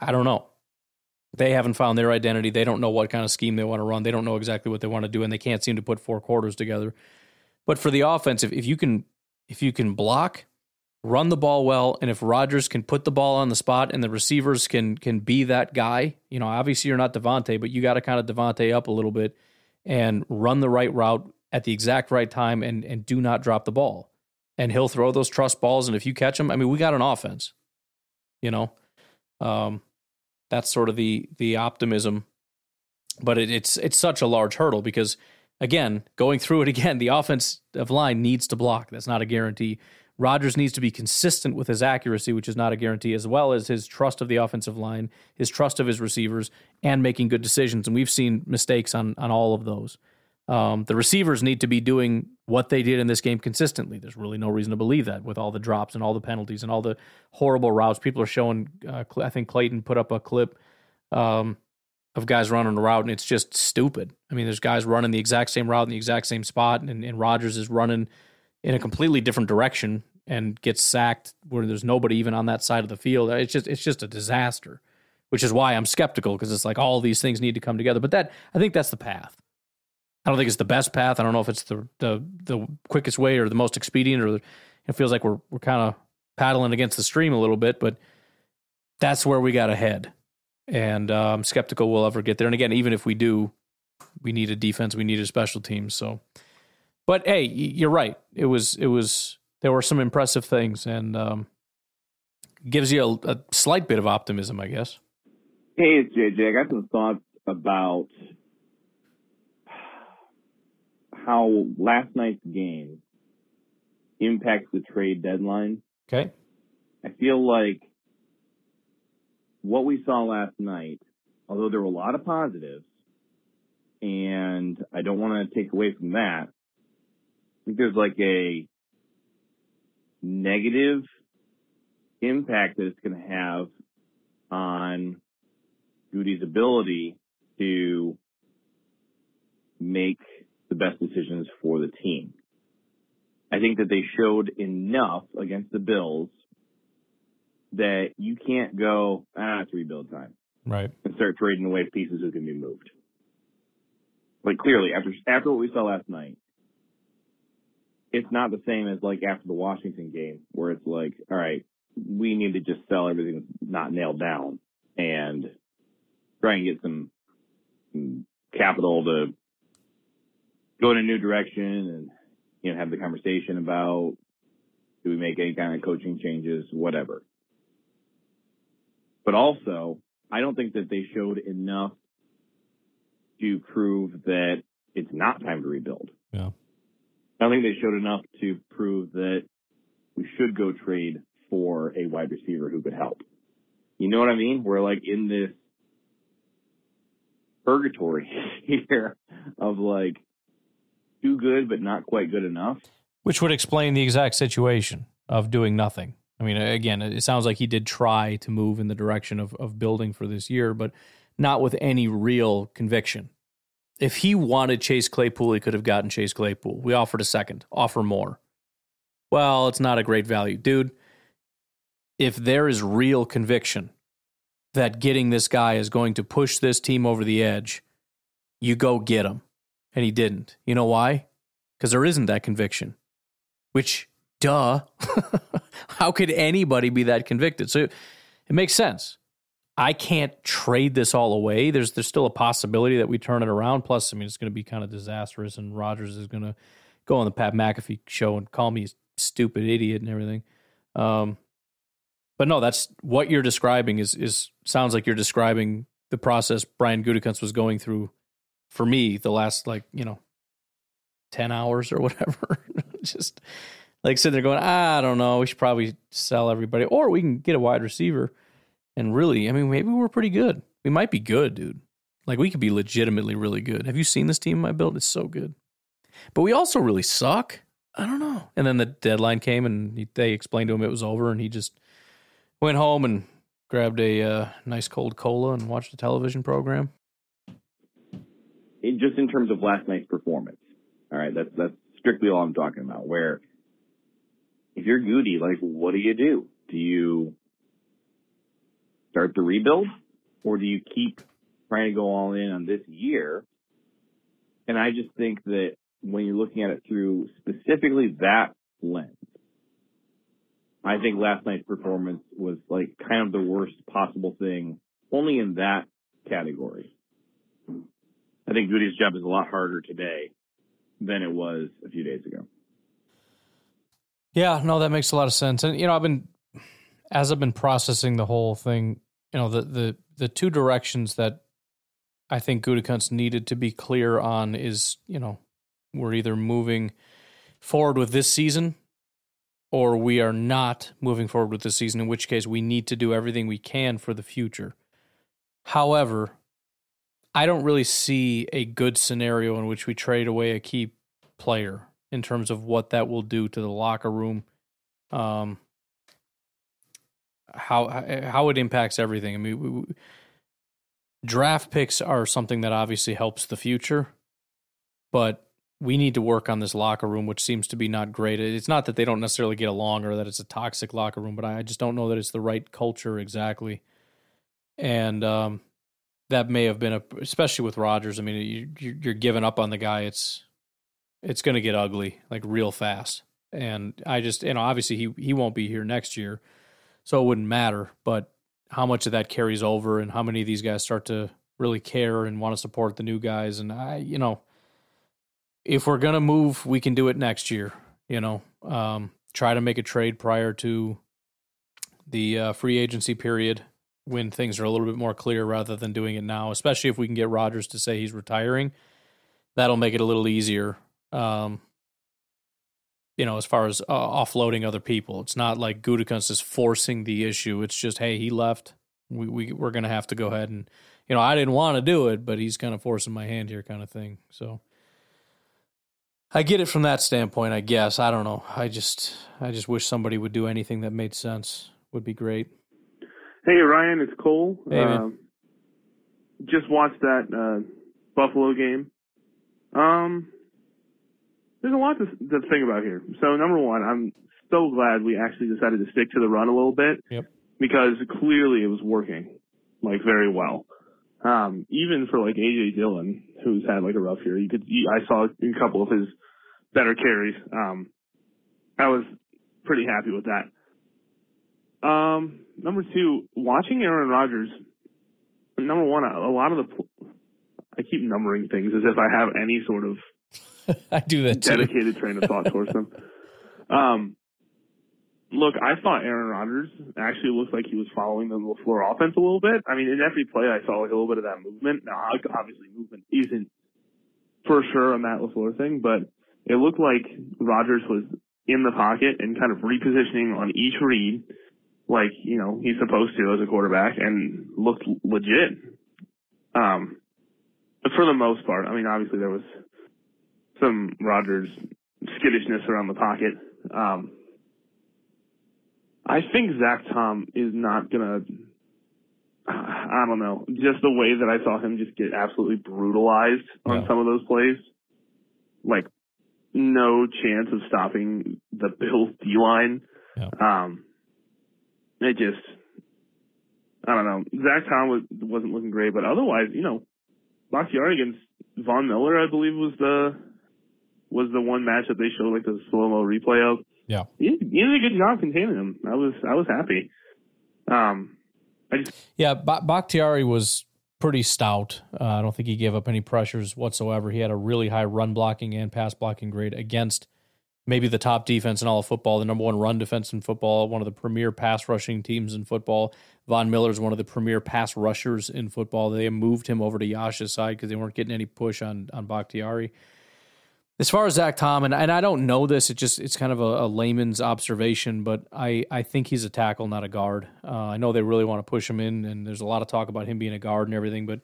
[SPEAKER 7] I don't know. They haven't found their identity. They don't know what kind of scheme they want to run. They don't know exactly what they want to do, and they can't seem to put four quarters together. But for the offense, if, if you can if you can block, run the ball well, and if Rodgers can put the ball on the spot and the receivers can can be that guy, you know, obviously you're not Davante, but you got to kind of Davante up a little bit and run the right route at the exact right time and and do not drop the ball. And he'll throw those trust balls, and if you catch them, I mean, we got an offense. You know, um, that's sort of the the optimism. But it, it's it's such a large hurdle because again, going through it again, the offensive line needs to block. That's not a guarantee. Rodgers needs to be consistent with his accuracy, which is not a guarantee, as well as his trust of the offensive line, his trust of his receivers, and making good decisions. And we've seen mistakes on on all of those. Um, the receivers need to be doing what they did in this game consistently. There's really no reason to believe that with all the drops and all the penalties and all the horrible routes. People are showing. Uh, I think Clayton put up a clip um, of guys running a route, and it's just stupid. I mean, there's guys running the exact same route in the exact same spot, and, and Rodgers is running in a completely different direction and gets sacked where there's nobody even on that side of the field. It's just it's just a disaster, which is why I'm skeptical because it's like all these things need to come together. But that I think that's the path. I don't think it's the best path. I don't know if it's the the, the quickest way or the most expedient, or it feels like we're we're kind of paddling against the stream a little bit. But that's where we got to head, and uh, I'm skeptical we'll ever get there. And again, even if we do, we need a defense, we need a special team. So, but hey, you're right. It was it was there were some impressive things, and um, gives you a, a slight bit of optimism, I guess.
[SPEAKER 16] Hey, it's JJ. I got some thoughts about how last night's game impacts the trade deadline.
[SPEAKER 7] Okay.
[SPEAKER 16] I feel like what we saw last night, although there were a lot of positives, and I don't want to take away from that, think there's like a negative impact that it's going to have on Goody's ability to make the best decisions for the team. I think that they showed enough against the Bills that you can't go, ah, it's rebuild time.
[SPEAKER 7] Right.
[SPEAKER 16] And start trading away pieces who can be moved. Like clearly, after after what we saw last night, it's not the same as like after the Washington game where it's like, all right, we need to just sell everything that's not nailed down and try and get some, some capital to go in a new direction and you know have the conversation about do we make any kind of coaching changes, whatever. But also, I don't think that they showed enough to prove that it's not time to rebuild.
[SPEAKER 7] Yeah.
[SPEAKER 16] I don't think they showed enough to prove that we should go trade for a wide receiver who could help. You know what I mean? We're like in this purgatory here of like too good but not quite good enough.
[SPEAKER 7] Which would explain the exact situation of doing nothing. I mean, again, it sounds like he did try to move in the direction of, of building for this year, but not with any real conviction. If he wanted Chase Claypool, he could have gotten Chase Claypool. We offered a second, offer more. Well, it's not a great value. Dude, if there is real conviction that getting this guy is going to push this team over the edge, you go get him and he didn't. You know why? Because there isn't that conviction. Which, duh. How could anybody be that convicted? So it, makes sense. I can't trade this all away. There's there's still a possibility that we turn it around. Plus, I mean, it's going to be kind of disastrous, and Rodgers is going to go on the Pat McAfee show and call me a stupid idiot and everything. Um, but no, that's what you're describing. Is is sounds like you're describing the process Brian Gutekunst was going through for me the last like you know 10 hours or whatever just like sitting there going i don't know we should probably sell everybody or we can get a wide receiver and really i mean maybe we're pretty good we might be good dude like we could be legitimately really good have you seen this team i built it's so good But we also really suck. I don't know. And then the deadline came, and he, they explained to him it was over, and he just went home and grabbed a uh, nice cold cola and watched a television program.
[SPEAKER 16] It, just in terms of last night's performance, all right, that's that's strictly all I'm talking about. Where if you're Goody, like, what do you do? Do you start the rebuild, or do you keep trying to go all in on this year? And I just think that when you're looking at it through specifically that lens, I think last night's performance was like kind of the worst possible thing, only in that category. I think Goody's job is a lot harder today than it was a few days ago.
[SPEAKER 7] Yeah, no, that makes a lot of sense. And you know, I've been as I've been processing the whole thing, you know, the the the two directions that I think Gutekunst needed to be clear on is, you know, we're either moving forward with this season or we are not moving forward with this season, in which case we need to do everything we can for the future. However, I don't really see a good scenario in which we trade away a key player in terms of what that will do to the locker room, um, how how it impacts everything. I mean, we, we, draft picks are something that obviously helps the future, but we need to work on this locker room, which seems to be not great. It's not that they don't necessarily get along or that it's a toxic locker room, but I just don't know that it's the right culture exactly. And um, that may have been a, especially with Rodgers. I mean, you, you're giving up on the guy. It's it's going to get ugly like real fast. And I just, you know, obviously he he won't be here next year, so it wouldn't matter. But how much of that carries over, and how many of these guys start to really care and want to support the new guys, and I, you know if we're gonna move, we can do it next year. You know, um, try to make a trade prior to the uh, free agency period when things are a little bit more clear, rather than doing it now. Especially if we can get Rodgers to say he's retiring, that'll make it a little easier. Um, you know, as far as uh, offloading other people, it's not like Gutekunst is forcing the issue. It's just, hey, he left. We we we're gonna have to go ahead and, you know, I didn't want to do it, but he's kind of forcing my hand here, kind of thing. So. I get it from that standpoint, I guess. I don't know. I just I just wish somebody would do anything that made sense. Would be great.
[SPEAKER 17] Hey Ryan, it's Cole.
[SPEAKER 7] Hey,
[SPEAKER 17] um, just watched that uh, Buffalo game. Um, there's a lot to, to think about here. So number one, I'm so glad we actually decided to stick to the run a little bit.
[SPEAKER 7] Yep.
[SPEAKER 17] Because clearly it was working, like very well. Um, even for like AJ Dillon, who's had like a rough year, you could, I saw a couple of his better carries. Um, I was pretty happy with that. Um, number two, watching Aaron Rodgers. Number one, a lot of the I keep numbering things as if I have any sort of
[SPEAKER 7] I do that too.
[SPEAKER 17] dedicated train of thought towards them. Um, look, I thought Aaron Rodgers actually looked like he was following the LaFleur offense a little bit. I mean, in every play, I saw like a little bit of that movement. Now, obviously, movement isn't for sure on that LaFleur thing, but it looked like Rodgers was in the pocket and kind of repositioning on each read like, you know, he's supposed to as a quarterback and looked legit. Um, but for the most part, I mean, obviously there was some Rodgers skittishness around the pocket. Um, I think Zach Tom is not gonna, I don't know, just the way that I saw him just get absolutely brutalized on
[SPEAKER 7] Yeah.
[SPEAKER 17] some of those plays. Like no chance of stopping the Bills D line. Um, it just, I don't know. Zach Tom was, wasn't looking great, but otherwise, you know, Bakhtiari against Von Miller, I believe, was the was the one match that they showed like the slow mo replay of.
[SPEAKER 7] Yeah,
[SPEAKER 17] he, he did a good job containing him. I was I was happy. Um, I just
[SPEAKER 7] Yeah, ba- Bakhtiari was pretty stout. Uh, I don't think he gave up any pressures whatsoever. He had a really high run blocking and pass blocking grade against maybe the top defense in all of football, the number one run defense in football, one of the premier pass rushing teams in football. Von Miller is one of the premier pass rushers in football. They moved him over to Yosh's side because they weren't getting any push on on Bakhtiari. As far as Zach Tom, and, and I don't know this, it just it's kind of a, a layman's observation, but I, I think he's a tackle, not a guard. Uh, I know they really want to push him in, and there's a lot of talk about him being a guard and everything, but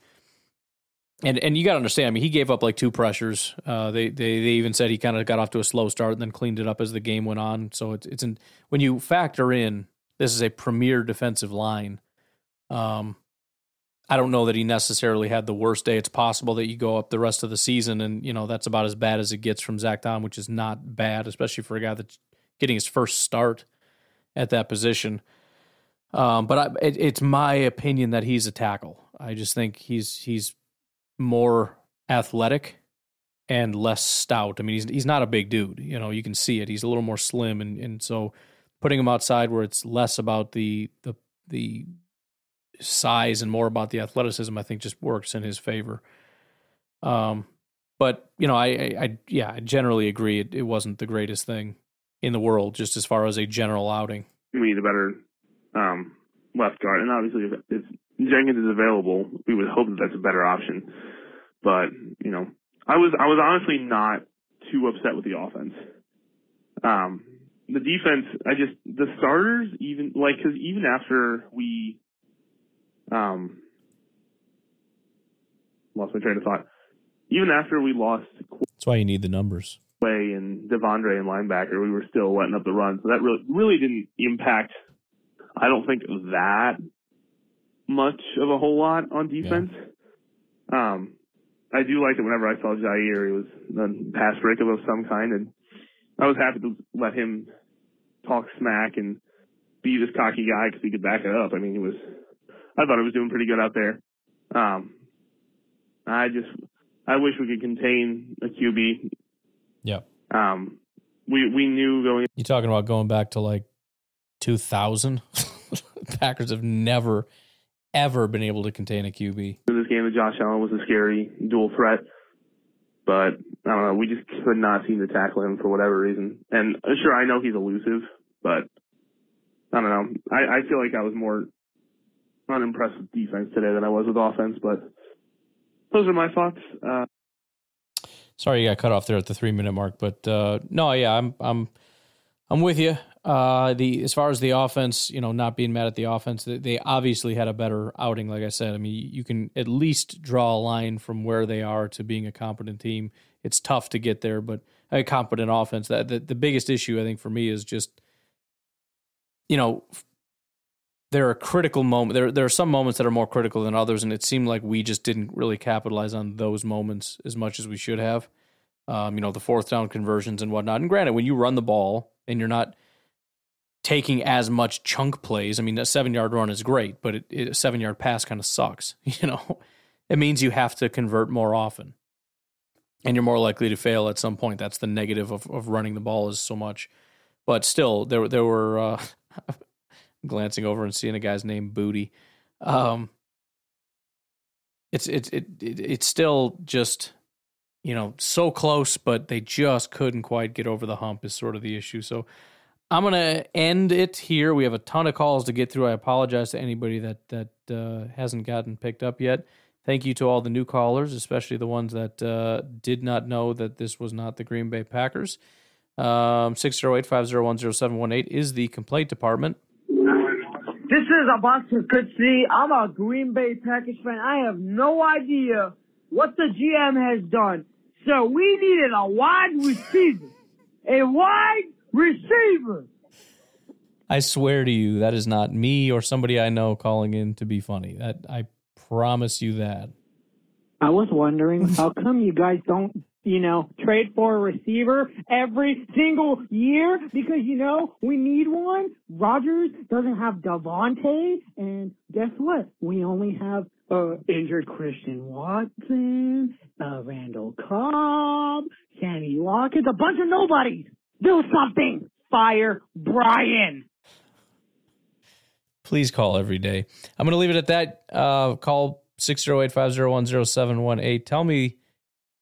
[SPEAKER 7] and and you got to understand. I mean, he gave up like two pressures. Uh, they they they even said he kind of got off to a slow start and then cleaned it up as the game went on. So it's it's in, when you factor in this is a premier defensive line. Um, I don't know that he necessarily had the worst day. It's possible that you go up the rest of the season and you know that's about as bad as it gets from Zach Tom, which is not bad, especially for a guy that's getting his first start at that position. Um, but I, it, it's my opinion that he's a tackle. I just think he's he's more athletic and less stout. I mean, he's he's not a big dude. You know, you can see it. He's a little more slim, and and so putting him outside where it's less about the the the size and more about the athleticism, I think just works in his favor. Um, but you know, I, I, I yeah, I generally agree. It, it wasn't the greatest thing in the world, just as far as a general outing.
[SPEAKER 17] We need a better um, left guard, and obviously, if, if Jenkins is available, we would hope that that's a better option. But you know, I was I was honestly not too upset with the offense. Um, the defense, I just the starters even like because even after we um lost my train of thought, even after we lost
[SPEAKER 7] That's why you need the numbers.
[SPEAKER 17] Way and De'Vondre and linebacker, we were still letting up the run, so that really really didn't impact. I don't think that much of a whole lot on defense. Yeah. Um, I do like that whenever I saw Jaire, he was a pass breakup of some kind, and I was happy to let him talk smack and be this cocky guy because he could back it up. I mean, he was, I thought it was doing pretty good out there. Um, I just, I wish we could contain a QB.
[SPEAKER 7] Yep.
[SPEAKER 17] Um, we we knew going.
[SPEAKER 7] You talking about going back to like 2000? Packers have never ever been able to contain a QB.
[SPEAKER 17] In this game, with Josh Allen was a scary dual threat, but I don't know. We just could not seem to tackle him for whatever reason. And uh, sure, I know he's elusive, but I don't know. I, I feel like I was more unimpressed with defense today than I was with offense, but those are my thoughts. Uh,
[SPEAKER 7] Sorry, you got cut off there at the three minute mark, but uh, no, yeah, I'm I'm I'm with you. Uh, the as far as the offense, you know, not being mad at the offense, they obviously had a better outing. Like I said, I mean, you can at least draw a line from where they are to being a competent team. It's tough to get there, but a competent offense. That the, the biggest issue I think for me is just, you know, there are critical moments. There there are some moments that are more critical than others, and it seemed like we just didn't really capitalize on those moments as much as we should have. Um, you know, the fourth down conversions and whatnot. And granted, when you run the ball and you're not taking as much chunk plays. I mean, a seven yard run is great, but it, it, a seven yard pass kind of sucks. You know, it means you have to convert more often, and you're more likely to fail at some point. That's the negative of, of running the ball is so much. But still, there there were uh, glancing over and seeing a guy's name Booty. Um, it's it's it, it it's still just you know so close, but they just couldn't quite get over the hump. Is sort of the issue. So I'm to end it here. We have a ton of calls to get through. I apologize to anybody that that uh, hasn't gotten picked up yet. Thank you to all the new callers, especially the ones that uh, did not know that this was not the Green Bay Packers. Um, 608-501-0718 is the complaint department.
[SPEAKER 9] This is Abbas Kutsi. I'm a Green Bay Packers fan. I have no idea what the GM has done. So we needed a wide receiver. A wide receiver.
[SPEAKER 7] I swear to you, that is not me or somebody I know calling in to be funny. That I promise you that.
[SPEAKER 10] I was wondering how come you guys don't, you know, trade for a receiver every single year? Because you know we need one. Rodgers doesn't have Davante, and guess what? We only have uh, injured Christian Watson, uh, Randall Cobb, Sammy Watkins, a bunch of nobodies. Do something. Fire Brian.
[SPEAKER 7] Please call every day. I'm going to leave it at that. Uh, call 608 501 0718. Tell me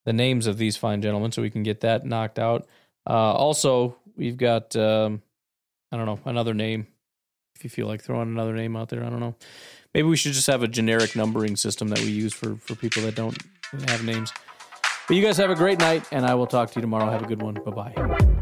[SPEAKER 7] the names of these fine gentlemen so we can get that knocked out. Uh, also, we've got, um, I don't know, another name. If you feel like throwing another name out there, I don't know. Maybe we should just have a generic numbering system that we use for, for people that don't have names. But you guys have a great night, and I will talk to you tomorrow. Have a good one. Bye bye.